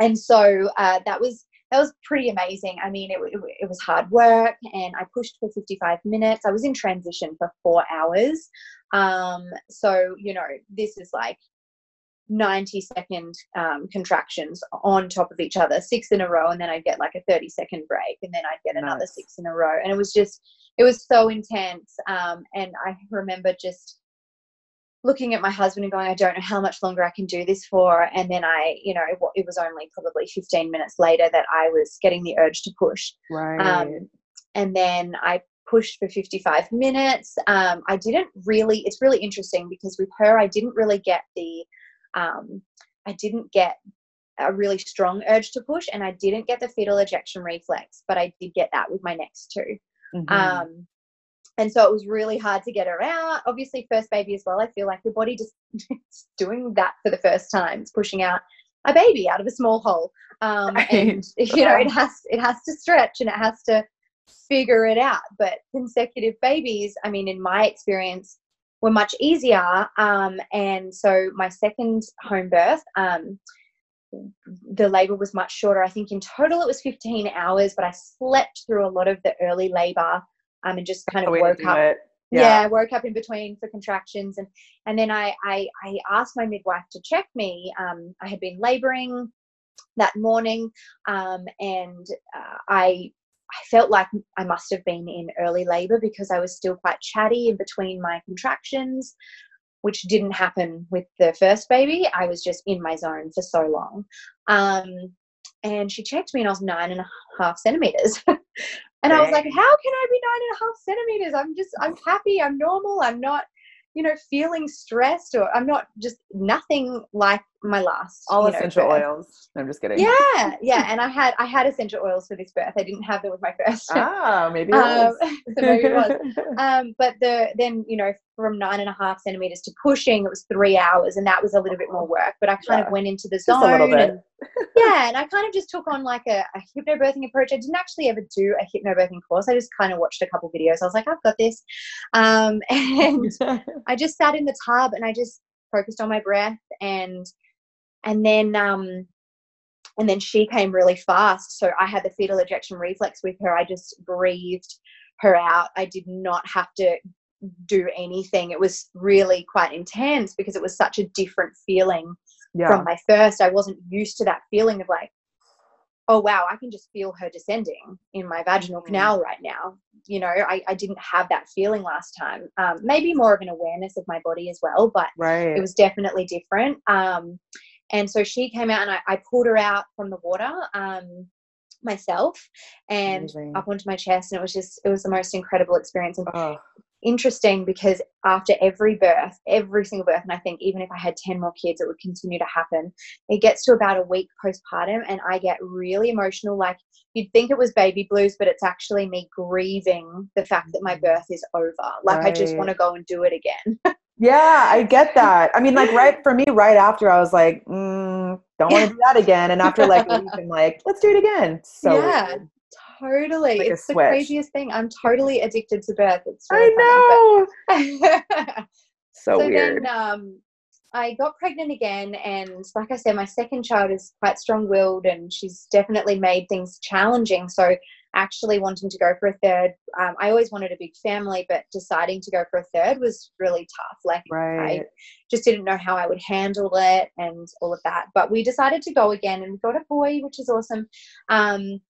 [SPEAKER 3] and so uh, that was that was pretty amazing i mean it, it, it was hard work and i pushed for 55 minutes i was in transition for four hours um, so you know this is like 90 second um, contractions on top of each other, six in a row, and then I'd get like a 30 second break, and then I'd get another six in a row. And it was just, it was so intense. Um, and I remember just looking at my husband and going, I don't know how much longer I can do this for. And then I, you know, it, was only probably 15 minutes later that I was getting the urge to push
[SPEAKER 2] Right.
[SPEAKER 3] um, and then I pushed for 55 minutes. Um, I didn't really, it's really interesting because with her, I didn't really get the, um, I didn't get a really strong urge to push and I didn't get the fetal ejection reflex, but I did get that with my next two.
[SPEAKER 2] Mhm.
[SPEAKER 3] Um, and so it was really hard to get her out. Obviously, first baby as well. I feel like your body just [LAUGHS] it's doing that for the first time. It's pushing out a baby out of a small hole, um,
[SPEAKER 2] Right.
[SPEAKER 3] and [LAUGHS] you know it has it has to stretch and it has to figure it out. But consecutive babies, I mean, in my experience, were much easier. Um, and so my second home birth. Um, the labor was much shorter. I think in total it was 15 hours, but I slept through a lot of the early labor um, and just kind of woke up.
[SPEAKER 2] it.
[SPEAKER 3] Yeah. woke up in between for contractions, and and then I I, I asked my midwife to check me. Um, I had been laboring that morning, um, and uh, I I felt like I must have been in early labor because I was still quite chatty in between my contractions, which didn't happen with the first baby. I was just in my zone for so long. Um, and she checked me and I was nine and a half centimeters. [LAUGHS] and I was like, how can I be nine and a half centimeters? I'm just, I'm happy, I'm normal, I'm not, you know, feeling stressed or I'm not just nothing like my last.
[SPEAKER 2] All
[SPEAKER 3] you know,
[SPEAKER 2] essential
[SPEAKER 3] birth.
[SPEAKER 2] oils. I'm just kidding.
[SPEAKER 3] Yeah, yeah. And I had I had essential oils for this birth. I didn't have them with my first.
[SPEAKER 2] Ah, maybe it [LAUGHS]
[SPEAKER 3] um,
[SPEAKER 2] was. [LAUGHS]
[SPEAKER 3] so maybe it was. [LAUGHS] Um, but the then you know from nine and a half centimeters to pushing, it was three hours, and that was a little bit more work. But I kind
[SPEAKER 2] Yeah.
[SPEAKER 3] of went into the
[SPEAKER 2] Just a
[SPEAKER 3] zone.
[SPEAKER 2] little bit.
[SPEAKER 3] And, yeah, and I kind of just took on like a, a hypnobirthing approach. I didn't actually ever do a hypnobirthing course. I just kind of watched a couple videos. I was like, I've got this, um, and I just sat in the tub and I just focused on my breath and and then um and then she came really fast so I had the fetal ejection reflex with her I just breathed her out I did not have to do anything. It was really quite intense because it was such a different feeling
[SPEAKER 1] Yeah.
[SPEAKER 3] from my first. I wasn't used to that feeling of like, oh wow, I can just feel her descending in my vaginal
[SPEAKER 1] Mhm.
[SPEAKER 3] canal right now. You know, I, I didn't have that feeling last time. Um, maybe more of an awareness of my body as well, but
[SPEAKER 1] right.
[SPEAKER 3] it was definitely different. Um, and so she came out and I, I pulled her out from the water um, myself and
[SPEAKER 1] Amazing.
[SPEAKER 3] up onto my chest. And it was just, it was the most incredible experience. And
[SPEAKER 1] oh,
[SPEAKER 3] interesting because after every birth, every single birth, and I think even if I had 10 more kids, it would continue to happen. It gets to about a week postpartum, and I get really emotional. Like you'd think it was baby blues, but it's actually me grieving the fact that my birth is over. Like I just want to go and do it again. [LAUGHS]
[SPEAKER 1] yeah, I get [LAUGHS] that. I mean, like right for me, right after I was like, mm, don't want to do that again. And after like a week, [LAUGHS] I'm like, let's do it again. So
[SPEAKER 3] Yeah.
[SPEAKER 1] weird.
[SPEAKER 3] totally.
[SPEAKER 1] Like
[SPEAKER 3] it's the
[SPEAKER 1] switch.
[SPEAKER 3] craziest thing. I'm totally addicted to birth. It's
[SPEAKER 1] I
[SPEAKER 3] really
[SPEAKER 1] know.
[SPEAKER 3] funny, but- [LAUGHS]
[SPEAKER 1] So,
[SPEAKER 3] so
[SPEAKER 1] weird.
[SPEAKER 3] then um, I got pregnant again, and like I said, my second child is quite strong-willed, and she's definitely made things challenging. So actually wanting to go for a third, um, I always wanted a big family, but deciding to go for a third was really tough. Like
[SPEAKER 1] right.
[SPEAKER 3] I just didn't know how I would handle it and all of that. But we decided to go again, and we got a boy, which is awesome. Um,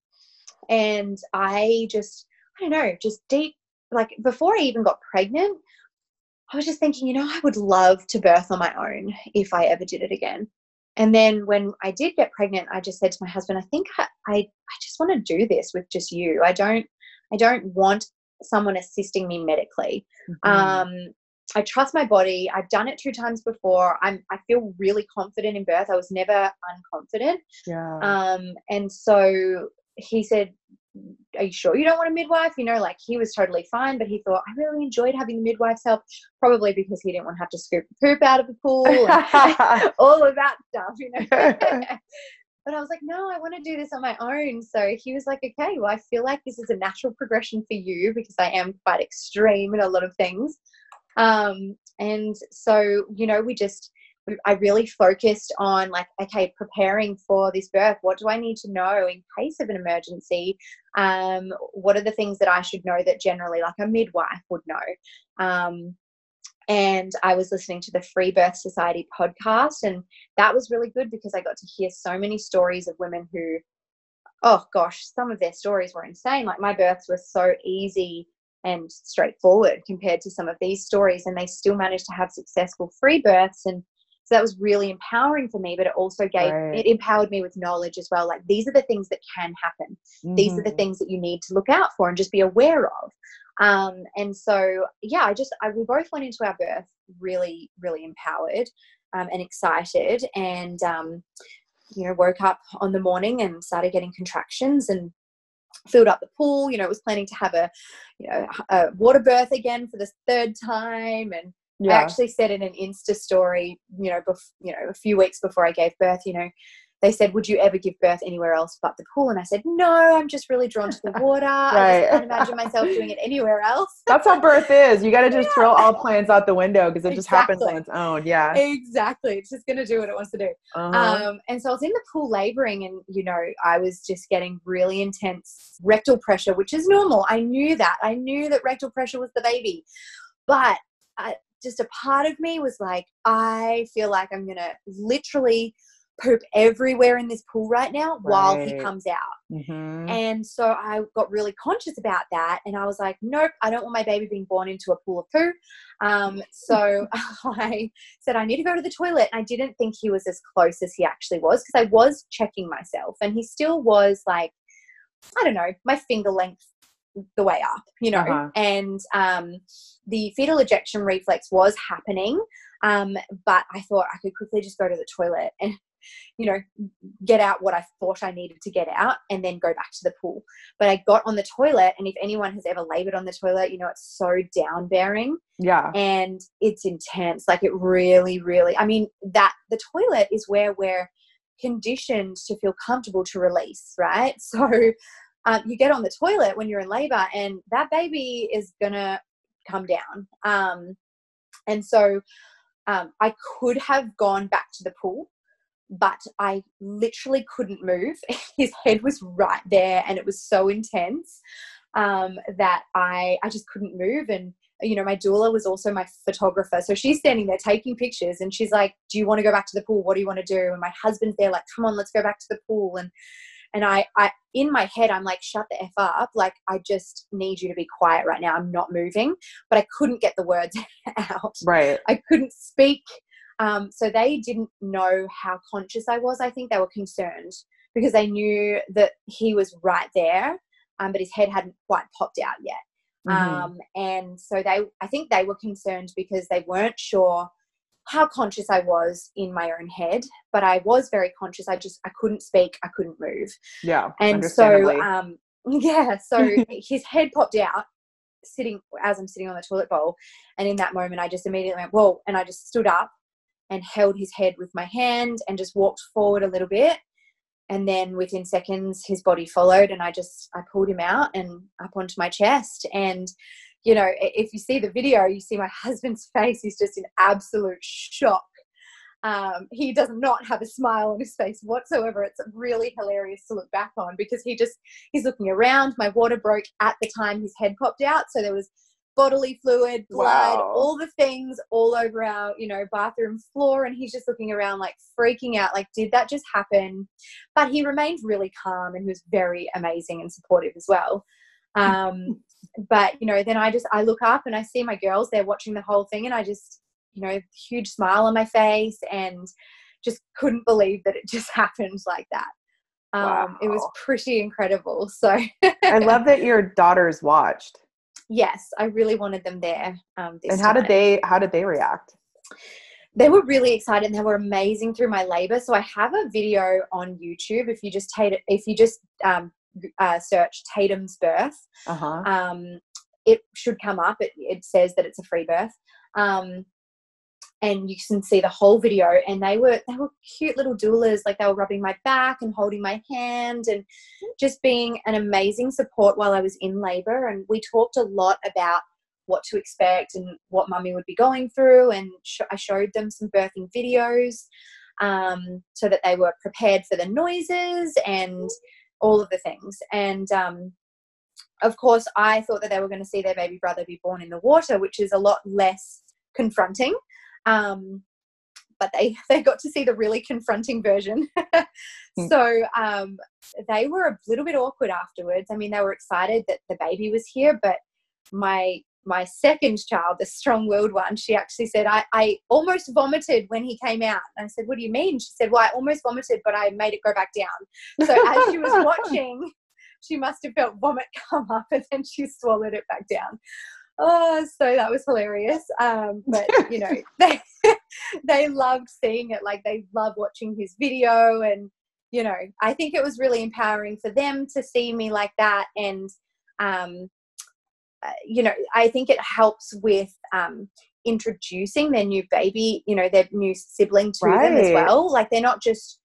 [SPEAKER 3] and I just, I don't know, just deep, like before I even got pregnant, I was just thinking, you know, I would love to birth on my own if I ever did it again. And then when I did get pregnant, I just said to my husband, I think I, I, I just want to do this with just you. I don't, I don't want someone assisting me medically.
[SPEAKER 1] Mhm.
[SPEAKER 3] Um, I trust my body. I've done it two times before. I'm, I feel really confident in birth. I was never unconfident.
[SPEAKER 1] yeah.
[SPEAKER 3] Um, and so he said, Are you sure you don't want a midwife? You know, like he was totally fine, but he thought, I really enjoyed having the midwife's help, probably because he didn't want to have to scoop the poop out of the pool and [LAUGHS] [LAUGHS] all of that stuff, you know. [LAUGHS] but I was like, No, I want to do this on my own. So he was like, Okay, well, I feel like this is a natural progression for you because I am quite extreme in a lot of things. Um, and so, you know, we just, I really focused on like, okay, preparing for this birth. What do I need to know in case of an emergency? Um, what are the things that I should know that generally, like a midwife would know? Um, and I was listening to the Free Birth Society podcast, and that was really good because I got to hear so many stories of women who, oh gosh, some of their stories were insane. Like my births were so easy and straightforward compared to some of these stories, and they still managed to have successful free births. And so that was really empowering for me, but it also gave
[SPEAKER 1] Right.
[SPEAKER 3] it empowered me with knowledge as well. Like these are the things that can happen. These are the
[SPEAKER 1] Mhm.
[SPEAKER 3] things that you need to look out for and just be aware of. Um, and so, yeah, I just, I, we both went into our birth really, really empowered um, and excited. And, um, you know, woke up on the morning and started getting contractions and filled up the pool. You know, was planning to have a, you know, a water birth again for the third time. And
[SPEAKER 1] Yeah.
[SPEAKER 3] I actually said in an Insta story, you know, bef- you know, a few weeks before I gave birth, you know, they said, "Would you ever give birth anywhere else but the pool?" And I said, "No, I'm just really drawn to the [LAUGHS] water. I
[SPEAKER 1] Right.
[SPEAKER 3] just can't imagine myself doing it anywhere else." [LAUGHS]
[SPEAKER 1] That's how birth is. You got to just throw all plans out the window because it just happens on
[SPEAKER 3] Exactly.
[SPEAKER 1] its own. Yeah.
[SPEAKER 3] exactly. It's just going to do what it wants to do.
[SPEAKER 1] Uh-huh.
[SPEAKER 3] Um, and so I was in the pool laboring, and you know, I was just getting really intense rectal pressure, which is normal. I knew that. I knew that rectal pressure was the baby, but I, just a part of me was like, I feel like I'm gonna literally poop everywhere in this pool right now while he comes out.
[SPEAKER 1] Mhm.
[SPEAKER 3] And so I got really conscious about that. And I was like, nope, I don't want my baby being born into a pool of poo. Um, so [LAUGHS] [LAUGHS] I said, I need to go to the toilet. And I didn't think he was as close as he actually was because I was checking myself. And he still was like, I don't know, my finger length the way up, you know.
[SPEAKER 1] Uh-huh.
[SPEAKER 3] And um, the fetal ejection reflex was happening. Um, but I thought I could quickly just go to the toilet and you know, get out what I thought I needed to get out and then go back to the pool. But I got on the toilet, and if anyone has ever labored on the toilet, you know, it's so down bearing
[SPEAKER 1] yeah.
[SPEAKER 3] and it's intense. Like it really, really, I mean, that the toilet is where we're conditioned to feel comfortable to release, right? [LAUGHS] So um, you get on the toilet when you're in labor, and that baby is gonna come down. Um, and so um, I could have gone back to the pool, but I literally couldn't move. [LAUGHS] His head was right there, and it was so intense um, that I I just couldn't move. And you know, my doula was also my photographer. So she's standing there taking pictures and she's like, Do you want to go back to the pool? What do you want to do? And my husband's there, like, Come on, let's go back to the pool. And and I, I in my head, I'm like, shut the F up. Like, I just need you to be quiet right now. I'm not moving. But I couldn't get the words [LAUGHS] out.
[SPEAKER 1] Right.
[SPEAKER 3] I couldn't speak. Um, so they didn't know how conscious I was. I think they were concerned because they knew that he was right there, um, but his head hadn't quite popped out yet. Mm-hmm. Um, and so they, I think they were concerned because they weren't sure how conscious I was in my own head, but I was very conscious. I just, I couldn't speak, I couldn't move.
[SPEAKER 1] Yeah.
[SPEAKER 3] And so, um, [LAUGHS] yeah, so [LAUGHS] his head popped out sitting as I'm sitting on the toilet bowl. And in that moment, I just immediately went, whoa, and I just stood up and held his head with my hand and just walked forward a little bit and then within seconds his body followed and i just i pulled him out and up onto my chest and you know if you see the video you see my [LAUGHS] husband's face he's just in absolute shock um, he does not have a smile on his face whatsoever it's really hilarious to look back on because he just he's looking around my water broke at the time his head popped out so there was bodily fluid, blood, wow. all the things all over our, you know, bathroom floor. And he's just looking around like freaking out, like, did that just happen? But he remained really calm and he was very amazing and supportive as well. Um, but, you know, then I just, I look up and I see my girls, they're watching the whole thing and I just, you know, huge smile on my face and just couldn't believe that it [LAUGHS] just happened like that. Um, wow. It was pretty incredible. So
[SPEAKER 1] I love that your daughters watched
[SPEAKER 3] yes, I really wanted them there. Um,
[SPEAKER 1] and how time. did they how did they react?
[SPEAKER 3] They were really excited and they were amazing through my labor. So I have a video on YouTube. If you just take it if you just um, uh, search Tatum's birth, uh-huh. um, it should come up. It, it says that it's a free birth. Um, and you can see the whole video and they were they were cute little doulas like they were rubbing my back and holding my hand and just being an amazing support while I was in labor and we talked a lot about what to expect and what mummy would be going through and sh- I showed them some birthing videos um, so that they were prepared for the noises and all of the things and um, of course I thought that they were going to see their baby brother be born in the water which is a lot less confronting um, but they [LAUGHS] they got to see the really confronting version. [LAUGHS] Hmm. so um, they were a little bit awkward afterwards. I mean, they were excited that the baby was here, but my my second child, the strong-willed one, she actually said, I, I almost vomited when he came out. And I said, What do you mean? She said, Well, I almost vomited, but I made it go back down. So as she was [LAUGHS] watching, she must have felt vomit [LAUGHS] come up and then she swallowed it back down oh so that was hilarious um, but you know [LAUGHS] they they loved seeing it like they love watching his video and you know i think it was really empowering for them to see me like that and um, you know i think it helps with um, introducing their new baby you know their new sibling to right. them as well like they're not just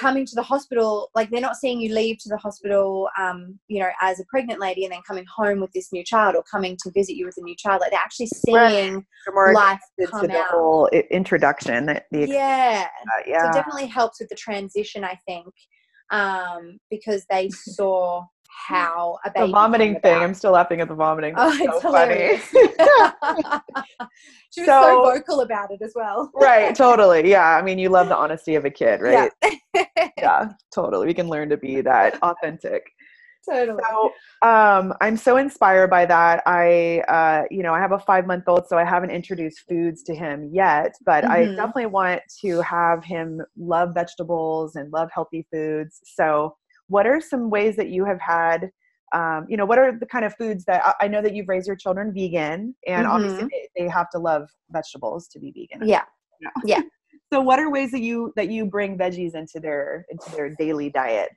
[SPEAKER 3] coming to the hospital, like they're not seeing you leave to the hospital, um, you know, as a pregnant lady and then coming home with this new child or coming to visit you with a new child. Like they're actually seeing right. life come
[SPEAKER 1] to the out. whole introduction. The,
[SPEAKER 3] yeah. Uh, yeah. So it definitely helps with the transition, I think, um, because they [LAUGHS] saw how a
[SPEAKER 1] the vomiting thing. I'm still laughing at the vomiting.
[SPEAKER 3] Oh, it's so funny. [LAUGHS] she was so, so, vocal about it as well.
[SPEAKER 1] right, [LAUGHS] totally. Yeah, I mean, you love the honesty of a kid, right? Yeah, [LAUGHS] yeah totally. We can learn to be that authentic.
[SPEAKER 3] Totally.
[SPEAKER 1] So, um, I'm so inspired by that. I, uh, you know, I have a five month old, so I haven't introduced foods to him yet, but mm-hmm. I definitely want to have him love vegetables and love healthy foods. So, what are some ways that you have had um, you know what are the kind of foods that I, know that you've raised your children vegan and mm-hmm. obviously they, they, have to love vegetables to be vegan
[SPEAKER 3] yeah yeah [LAUGHS]
[SPEAKER 1] so what are ways that you that you bring veggies into their into their daily diet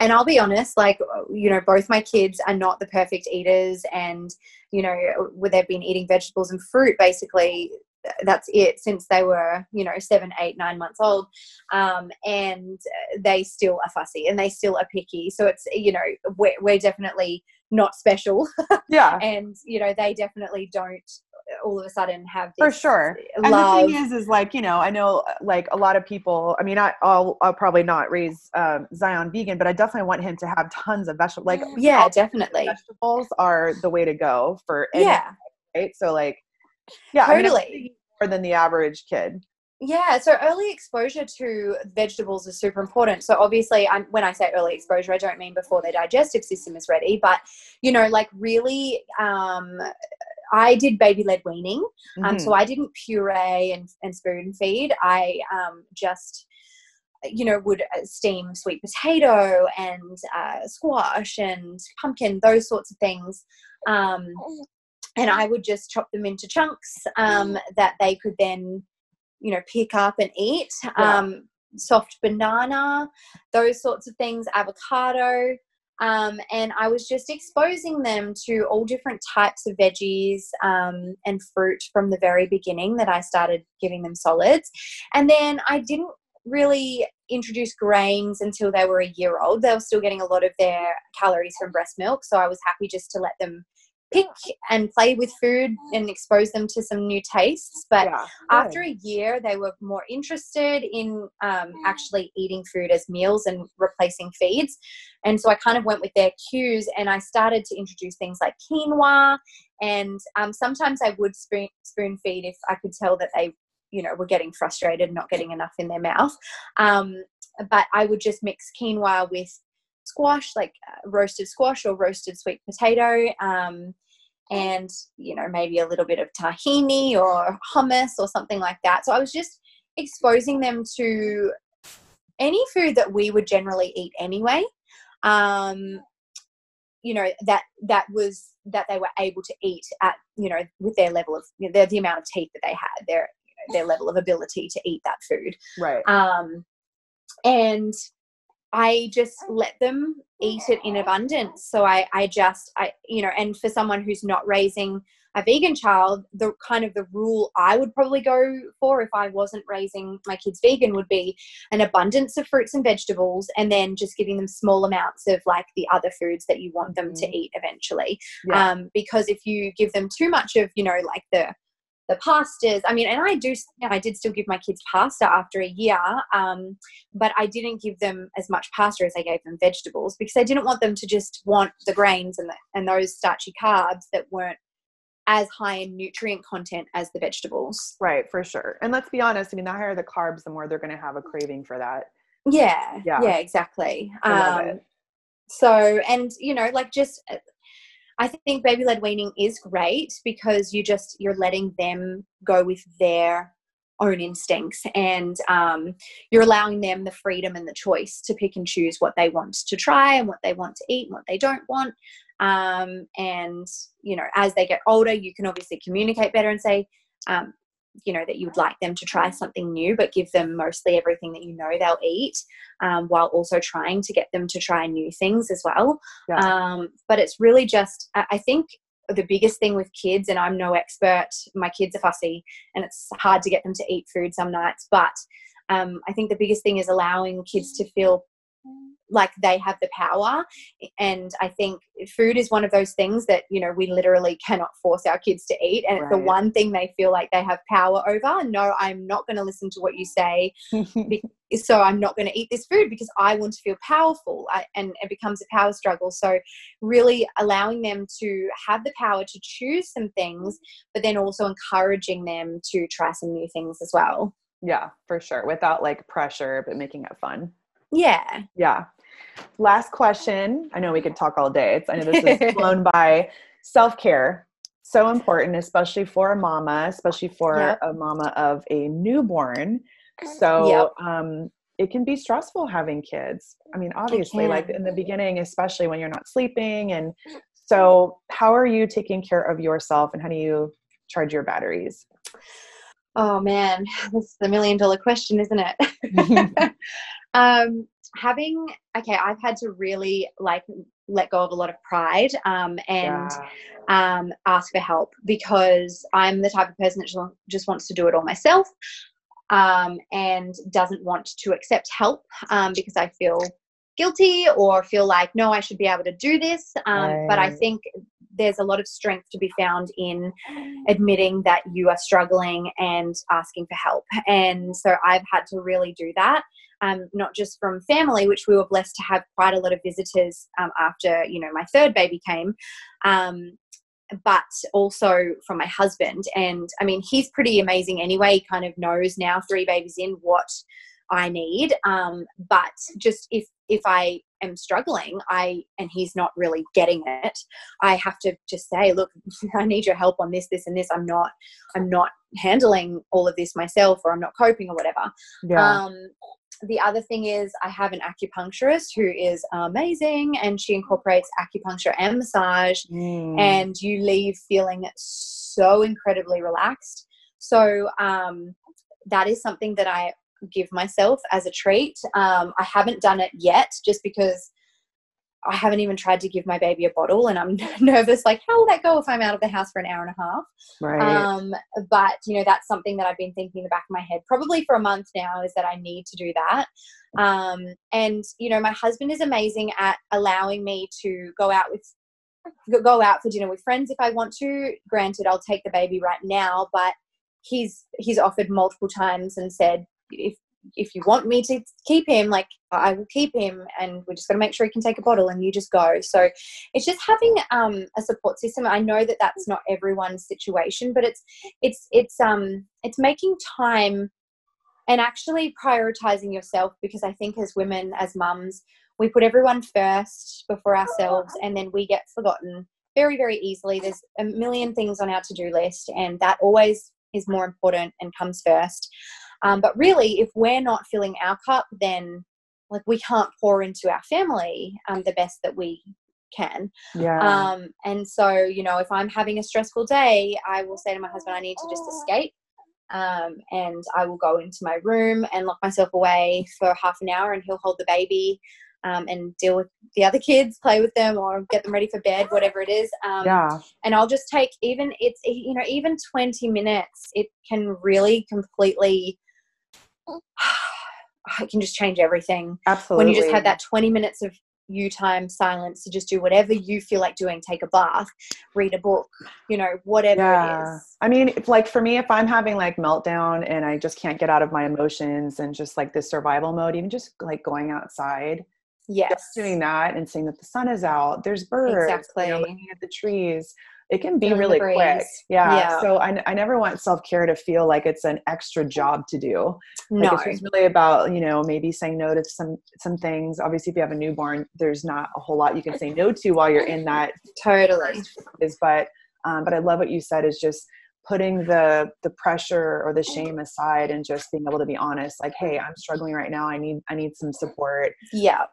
[SPEAKER 3] and I'll be honest, like, you know, both my kids are not the perfect eaters. And, you know, where they've been eating vegetables and fruit basically that's it since they were you know seven eight nine months old. Um, and they still are fussy and they still are picky. So it's you know we're, we're definitely not special. [LAUGHS]
[SPEAKER 1] Yeah.
[SPEAKER 3] And you know they definitely don't all of a sudden have
[SPEAKER 1] for sure. Love. and the thing is is like you know i know like a lot of people i mean I, will I'll probably not raise um, zion vegan but i definitely want him to have tons of vegetables like
[SPEAKER 3] yeah definitely.
[SPEAKER 1] vegetables are the way to go for
[SPEAKER 3] yeah.
[SPEAKER 1] right? So like, yeah,
[SPEAKER 3] Totally.
[SPEAKER 1] I mean, more than the average kid.
[SPEAKER 3] Yeah, so early exposure to vegetables is super important. So obviously, I'm, when I say early exposure, I don't mean before their digestive system is ready, but you know, like really, um, I did baby led weaning, um,
[SPEAKER 1] Mhm.
[SPEAKER 3] so I didn't puree and, and spoon feed. I um, just you know would uh, steam sweet potato and uh, squash and pumpkin, those sorts of things. Um, and I would just chop them into chunks um, that they could then, you know, pick up and eat.
[SPEAKER 1] Yeah.
[SPEAKER 3] Um, soft banana, those sorts of things, avocado. Um, and I was just exposing them to all different types of veggies um, and fruit from the very beginning that I started giving them solids. And then I didn't really introduce grains until they were a year old. They were still getting a lot of their calories from breast milk. So I was happy just to let them pick and play with food and expose them to some new tastes. But
[SPEAKER 1] yeah,
[SPEAKER 3] after a year, they were more interested in um, actually eating food as meals and replacing feeds. And so I kind of went with their cues and I started to introduce things like quinoa. And um, sometimes I would spoon, spoon feed if I could tell that they, you know, were getting frustrated, not getting enough in their mouth. Um, but I would just mix quinoa with squash, like uh, roasted squash or roasted sweet potato. Um, and you know maybe a little bit of tahini or hummus or something like that. So i was just exposing them to any food that we would generally eat anyway. Um you know that that was that they were able to eat at you know with their level of you know, their, the amount of teeth that they had their you know, their level of ability to eat that food.
[SPEAKER 1] Right.
[SPEAKER 3] um, and I just let them eat it in abundance. So I, I just, I, you know, and for someone who's not raising a vegan child, the kind of the rule I would probably go for if I wasn't raising my kids vegan would be an abundance of fruits and vegetables, and then just giving them small amounts of like the other foods that you want them to
[SPEAKER 1] Mhm.
[SPEAKER 3] eat eventually.
[SPEAKER 1] Yeah.
[SPEAKER 3] Um, because if you give them too much of, you know, like the the pastas. I mean, and I do, I did still give my kids pasta after a year, um, but I didn't give them as much pasta as I gave them vegetables because I didn't want them to just want the grains and the, and those starchy carbs that weren't as high in nutrient content as the vegetables.
[SPEAKER 1] Right, for sure. And let's be honest, I mean, the higher the carbs, the more they're going to have a craving for that.
[SPEAKER 3] Yeah,
[SPEAKER 1] Yeah.
[SPEAKER 3] yeah, exactly.
[SPEAKER 1] I love
[SPEAKER 3] Um,
[SPEAKER 1] it.
[SPEAKER 3] so, and you know, like just, uh, I think baby led weaning is great because you just you're letting them go with their own instincts and um, you're allowing them the freedom and the choice to pick and choose what they want to try and what they want to eat and what they don't want. Um, and you know as they get older you can obviously communicate better and say um, you know that you would like them to try something new but give them mostly everything that you know they'll eat um, while also trying to get them to try new things as well
[SPEAKER 1] Yeah.
[SPEAKER 3] um, but it's really just I I think the biggest thing with kids and i'm no expert my kids are fussy and it's hard to get them to eat food some nights but um, i think the biggest thing is allowing kids to feel like they have the power and i think food is one of those things that you know we literally cannot force our kids to eat and it's the one thing they feel like they have power over no i'm not going to listen to what you say [LAUGHS] so i'm not going to eat this food because i want to feel powerful I, and it becomes a power struggle so really allowing them to have the power to choose some things but then also encouraging them to try some new things as well
[SPEAKER 1] yeah, for sure. Without like pressure, but making it fun.
[SPEAKER 3] Yeah
[SPEAKER 1] Yeah. Last question. I know we could talk all day. It's I know this is [LAUGHS] flown by. Self care, so important, especially for a mama, especially for
[SPEAKER 3] Yep.
[SPEAKER 1] a mama of a newborn. So
[SPEAKER 3] Yep.
[SPEAKER 1] um, it can be stressful having kids. I mean, obviously, like in the beginning, especially when you're not sleeping. And [CLEARS THROAT] so, how are you taking care of yourself, and how do you charge your batteries?
[SPEAKER 3] Oh man, [SIGHS] this is the million dollar question, isn't it? [LAUGHS] [LAUGHS] um, having okay, I've had to really like let go of a lot of pride um, and
[SPEAKER 1] Yeah.
[SPEAKER 3] um, ask for help because I'm the type of person that just wants to do it all myself um, and doesn't want to accept help um, because I feel guilty or feel like no, I should be able to do this. Um, But I think there's a lot of strength to be found in admitting that you are struggling and asking for help. And so I've had to really do that, um, not just from family, which we were blessed to have quite a lot of visitors um, after, you know, my third baby came. Um, but also from my husband. And I mean, he's pretty amazing anyway. He kind of knows now, three babies in, what I need. Um, but just if if I am struggling, I and he's not really getting it, I have to just say, look, [LAUGHS] I need your help on this, this, and this. I'm not, I'm not handling all of this myself, or I'm not coping, or whatever.
[SPEAKER 1] Yeah.
[SPEAKER 3] Um, the other thing is I have an acupuncturist who is amazing and she incorporates acupuncture and massage
[SPEAKER 1] Mm.
[SPEAKER 3] and you leave feeling so incredibly relaxed. So um, that is something that I give myself as a treat. Um, I haven't done it yet just because I haven't even tried to give my baby a bottle and I'm [LAUGHS] nervous like how will that go if I'm out of the house for an hour and a half?
[SPEAKER 1] right.
[SPEAKER 3] Um, but you know, that's something that I've been thinking in the back of my head probably for a month now is that I need to do that. Um, and you know, my husband is amazing at allowing me to go out with go- go out for dinner with friends if I want to. Granted, I'll take the baby right now, but he's he's offered multiple times and said if if you want me to keep him, like I will keep him, and we're just going to make sure he can take a bottle, and you just go. So it's just having um, a support system. I know that that's not everyone's situation, but it's it's it's um it's making time and actually prioritizing yourself because I think as women, as mums, we put everyone first before ourselves, and then we get forgotten very very easily. There's a million things on our to do list, and that always is more important and comes first. Um, but really, if we're not filling our cup, then like we can't pour into our family um, the best that we can.
[SPEAKER 1] yeah.
[SPEAKER 3] Um, and so, you know, if I'm having a stressful day, I will say to my husband, I need to just escape. Um, and I will go into my room and lock myself away for half an hour, and he'll hold the baby um, and deal with the other kids, play with them, or get them ready for bed, whatever it is. Um,
[SPEAKER 1] yeah.
[SPEAKER 3] and I'll just take even it's you know even 20 minutes it can really completely [SIGHS] it can just change everything
[SPEAKER 1] Absolutely.
[SPEAKER 3] when you just had that 20 minutes of you time silence to just do whatever you feel like doing take a bath read a book you know whatever it
[SPEAKER 1] yeah.
[SPEAKER 3] is
[SPEAKER 1] I mean, like for me, if I'm having like meltdown and I just can't get out of my emotions and just like this survival mode, even just like going outside,
[SPEAKER 3] yes
[SPEAKER 1] just doing that and seeing that the sun is out, there's birds, you know, looking at the trees, it can be
[SPEAKER 3] Feeling
[SPEAKER 1] really quick. Yeah.
[SPEAKER 3] Yeah.
[SPEAKER 1] So I, I never want self care to feel like it's an extra job to do. Like
[SPEAKER 3] no
[SPEAKER 1] it's really about you know maybe saying no to some some things. Obviously, if you have a newborn, there's not a whole lot you can say no to while you're in that
[SPEAKER 3] totally
[SPEAKER 1] is but um, but i love what you said is just putting the the pressure or the shame aside and just being able to be honest like hey i'm struggling right now i need i need some support
[SPEAKER 3] yeah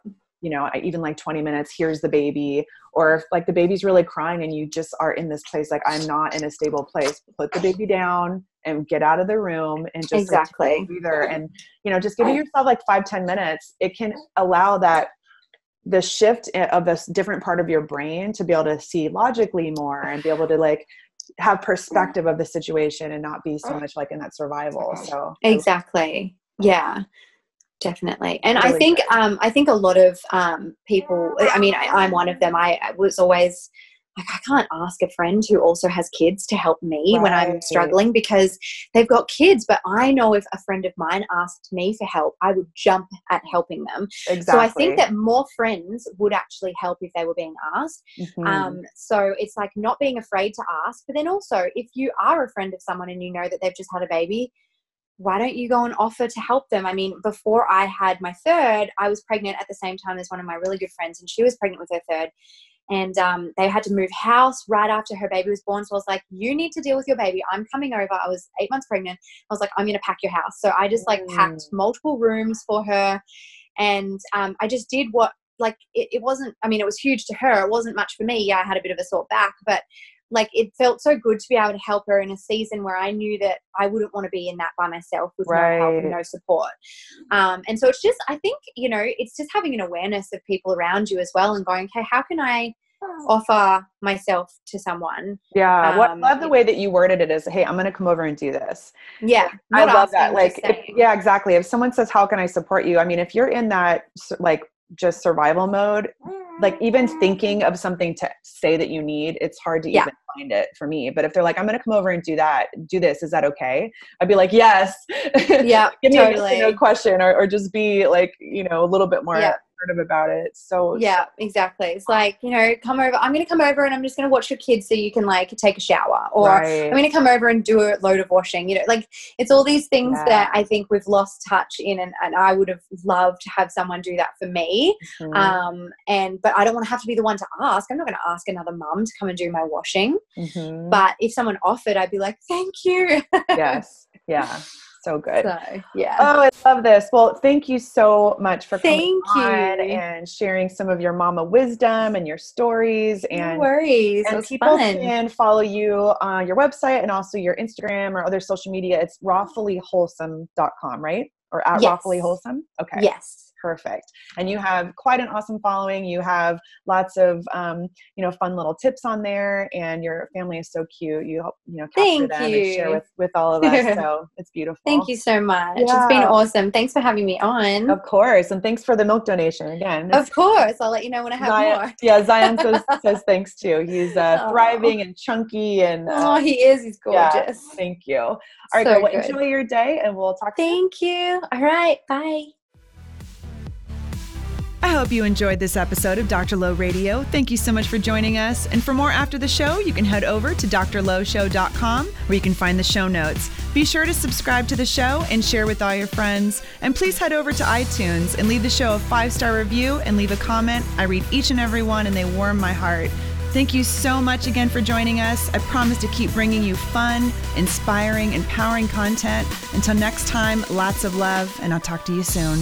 [SPEAKER 1] you know I, even like 20 minutes here's the baby or if like the baby's really crying and you just are in this place like i'm not in a stable place put the baby down and get out of the room and just
[SPEAKER 3] Exactly.
[SPEAKER 1] breather and you know just giving yourself like five ten minutes. It can allow that the shift eh, of this different part of your brain to be able to see logically more and be able to like have perspective of the situation and not be so oh. much like in that survival. So
[SPEAKER 3] exactly. Yeah definitely. And i think
[SPEAKER 1] good.
[SPEAKER 3] um i think a lot of um people i mean I, i'm one of them. I, was always like i can't ask a friend who also has kids to help me when i'm struggling because they've got kids but i know if a friend of mine asked me for help i would jump at helping them.
[SPEAKER 1] Exactly
[SPEAKER 3] so i think that more friends would actually help if they were being asked.
[SPEAKER 1] Mhm.
[SPEAKER 3] um, so it's like not being afraid to ask, but then also if you are a friend of someone and you know that they've just had a baby, why don't you go and offer to help them? I mean, before I had my third, I was pregnant at the same time as one of my really good friends, and she was pregnant with her third. And um, they had to move house right after her baby was born. So I was like, you need to deal with your baby. I'm coming over. I was eight months pregnant. I was like, I'm going to pack your house. So I just like packed
[SPEAKER 1] Mm.
[SPEAKER 3] multiple rooms for her. And um, I just did what like it, it wasn't i mean it was huge to her it wasn't much for me yeah i had a bit of a sore back but like it felt so good to be able to help her in a season where i knew that i wouldn't want to be in that by myself with no help and no support um, and so it's just i think you know it's just having an awareness of people around you as well and going okay how can i offer myself to someone
[SPEAKER 1] Yeah, what
[SPEAKER 3] Um,
[SPEAKER 1] love the way that you worded it is, hey, I'm going to come over and do this.
[SPEAKER 3] yeah
[SPEAKER 1] I
[SPEAKER 3] not
[SPEAKER 1] love that. Like, if, yeah, exactly. If someone says, "How can I support you?" I mean, if you're in that like just survival mode, like even thinking of mm-hmm. something to say that you need, it's hard to
[SPEAKER 3] Yeah.
[SPEAKER 1] even find it for me. But if they're like, "I'm going to come over and do that, do this," is that okay? I'd be like, "Yes." [LAUGHS]
[SPEAKER 3] Yeah,
[SPEAKER 1] Give me a
[SPEAKER 3] totally.
[SPEAKER 1] no question, or, or just be like, you know, a little bit more
[SPEAKER 3] Yeah.
[SPEAKER 1] About it. So
[SPEAKER 3] yeah, exactly. It's like, you know, come over. I'm going to come over and I'm just going to watch your kids so you can like take a shower. Or
[SPEAKER 1] Right.
[SPEAKER 3] I'm going to come over and do a load of washing. You know, like it's all these things
[SPEAKER 1] Yeah.
[SPEAKER 3] that I think we've lost touch in. And, and I would have loved to have someone do that for me.
[SPEAKER 1] Mhm.
[SPEAKER 3] Um, and, but I don't want to have to be the one to ask. I'm not going to ask another mum to come and do my washing.
[SPEAKER 1] Mhm.
[SPEAKER 3] But if someone offered, I'd be like, thank you.
[SPEAKER 1] yes, yeah, [LAUGHS] so good.
[SPEAKER 3] so, yeah.
[SPEAKER 1] Oh, I love this. Well, thank you so much for coming
[SPEAKER 3] you.
[SPEAKER 1] on and sharing some of your mama wisdom and your stories.
[SPEAKER 3] no
[SPEAKER 1] And
[SPEAKER 3] worries.
[SPEAKER 1] And people
[SPEAKER 3] fun.
[SPEAKER 1] can follow you on your website and also your Instagram or other social media. It's rawfullyWholesome.com, right? Or at
[SPEAKER 3] Yes.
[SPEAKER 1] rawfullywholesome. Okay.
[SPEAKER 3] Yes.
[SPEAKER 1] Perfect. And you have quite an awesome following. You have lots of, um, you know, fun little tips on there, and your family is so cute. You help, you know, capture
[SPEAKER 3] Thank
[SPEAKER 1] them and share
[SPEAKER 3] you.
[SPEAKER 1] with with all of us. So [LAUGHS] it's beautiful.
[SPEAKER 3] Thank you so much. It's been awesome. Thanks for having me on.
[SPEAKER 1] Of course, and thanks for the milk donation again.
[SPEAKER 3] Of course. I'll let you know when I have
[SPEAKER 1] Zion,
[SPEAKER 3] more.
[SPEAKER 1] yeah, Zion says, [LAUGHS] says thanks too. He's uh, thriving and chunky, and
[SPEAKER 3] Oh,
[SPEAKER 1] uh,
[SPEAKER 3] he is. He's gorgeous.
[SPEAKER 1] yeah, thank you. All right,
[SPEAKER 3] So
[SPEAKER 1] well, enjoy your day, and we'll talk. soon.
[SPEAKER 3] Thank you. All right. Bye.
[SPEAKER 2] I hope you enjoyed this episode of Dr. Lo Radio. Thank you so much for joining us. And for more after the show, you can head over to drlowshow.com where you can find the show notes. Be sure to subscribe to the show and share with all your friends. And please head over to iTunes and leave the show a five star review and leave a comment. I read each and every one and they warm my heart. Thank you so much again for joining us. I promise to keep bringing you fun, inspiring, empowering content. Until next time, lots of love, and I'll talk to you soon.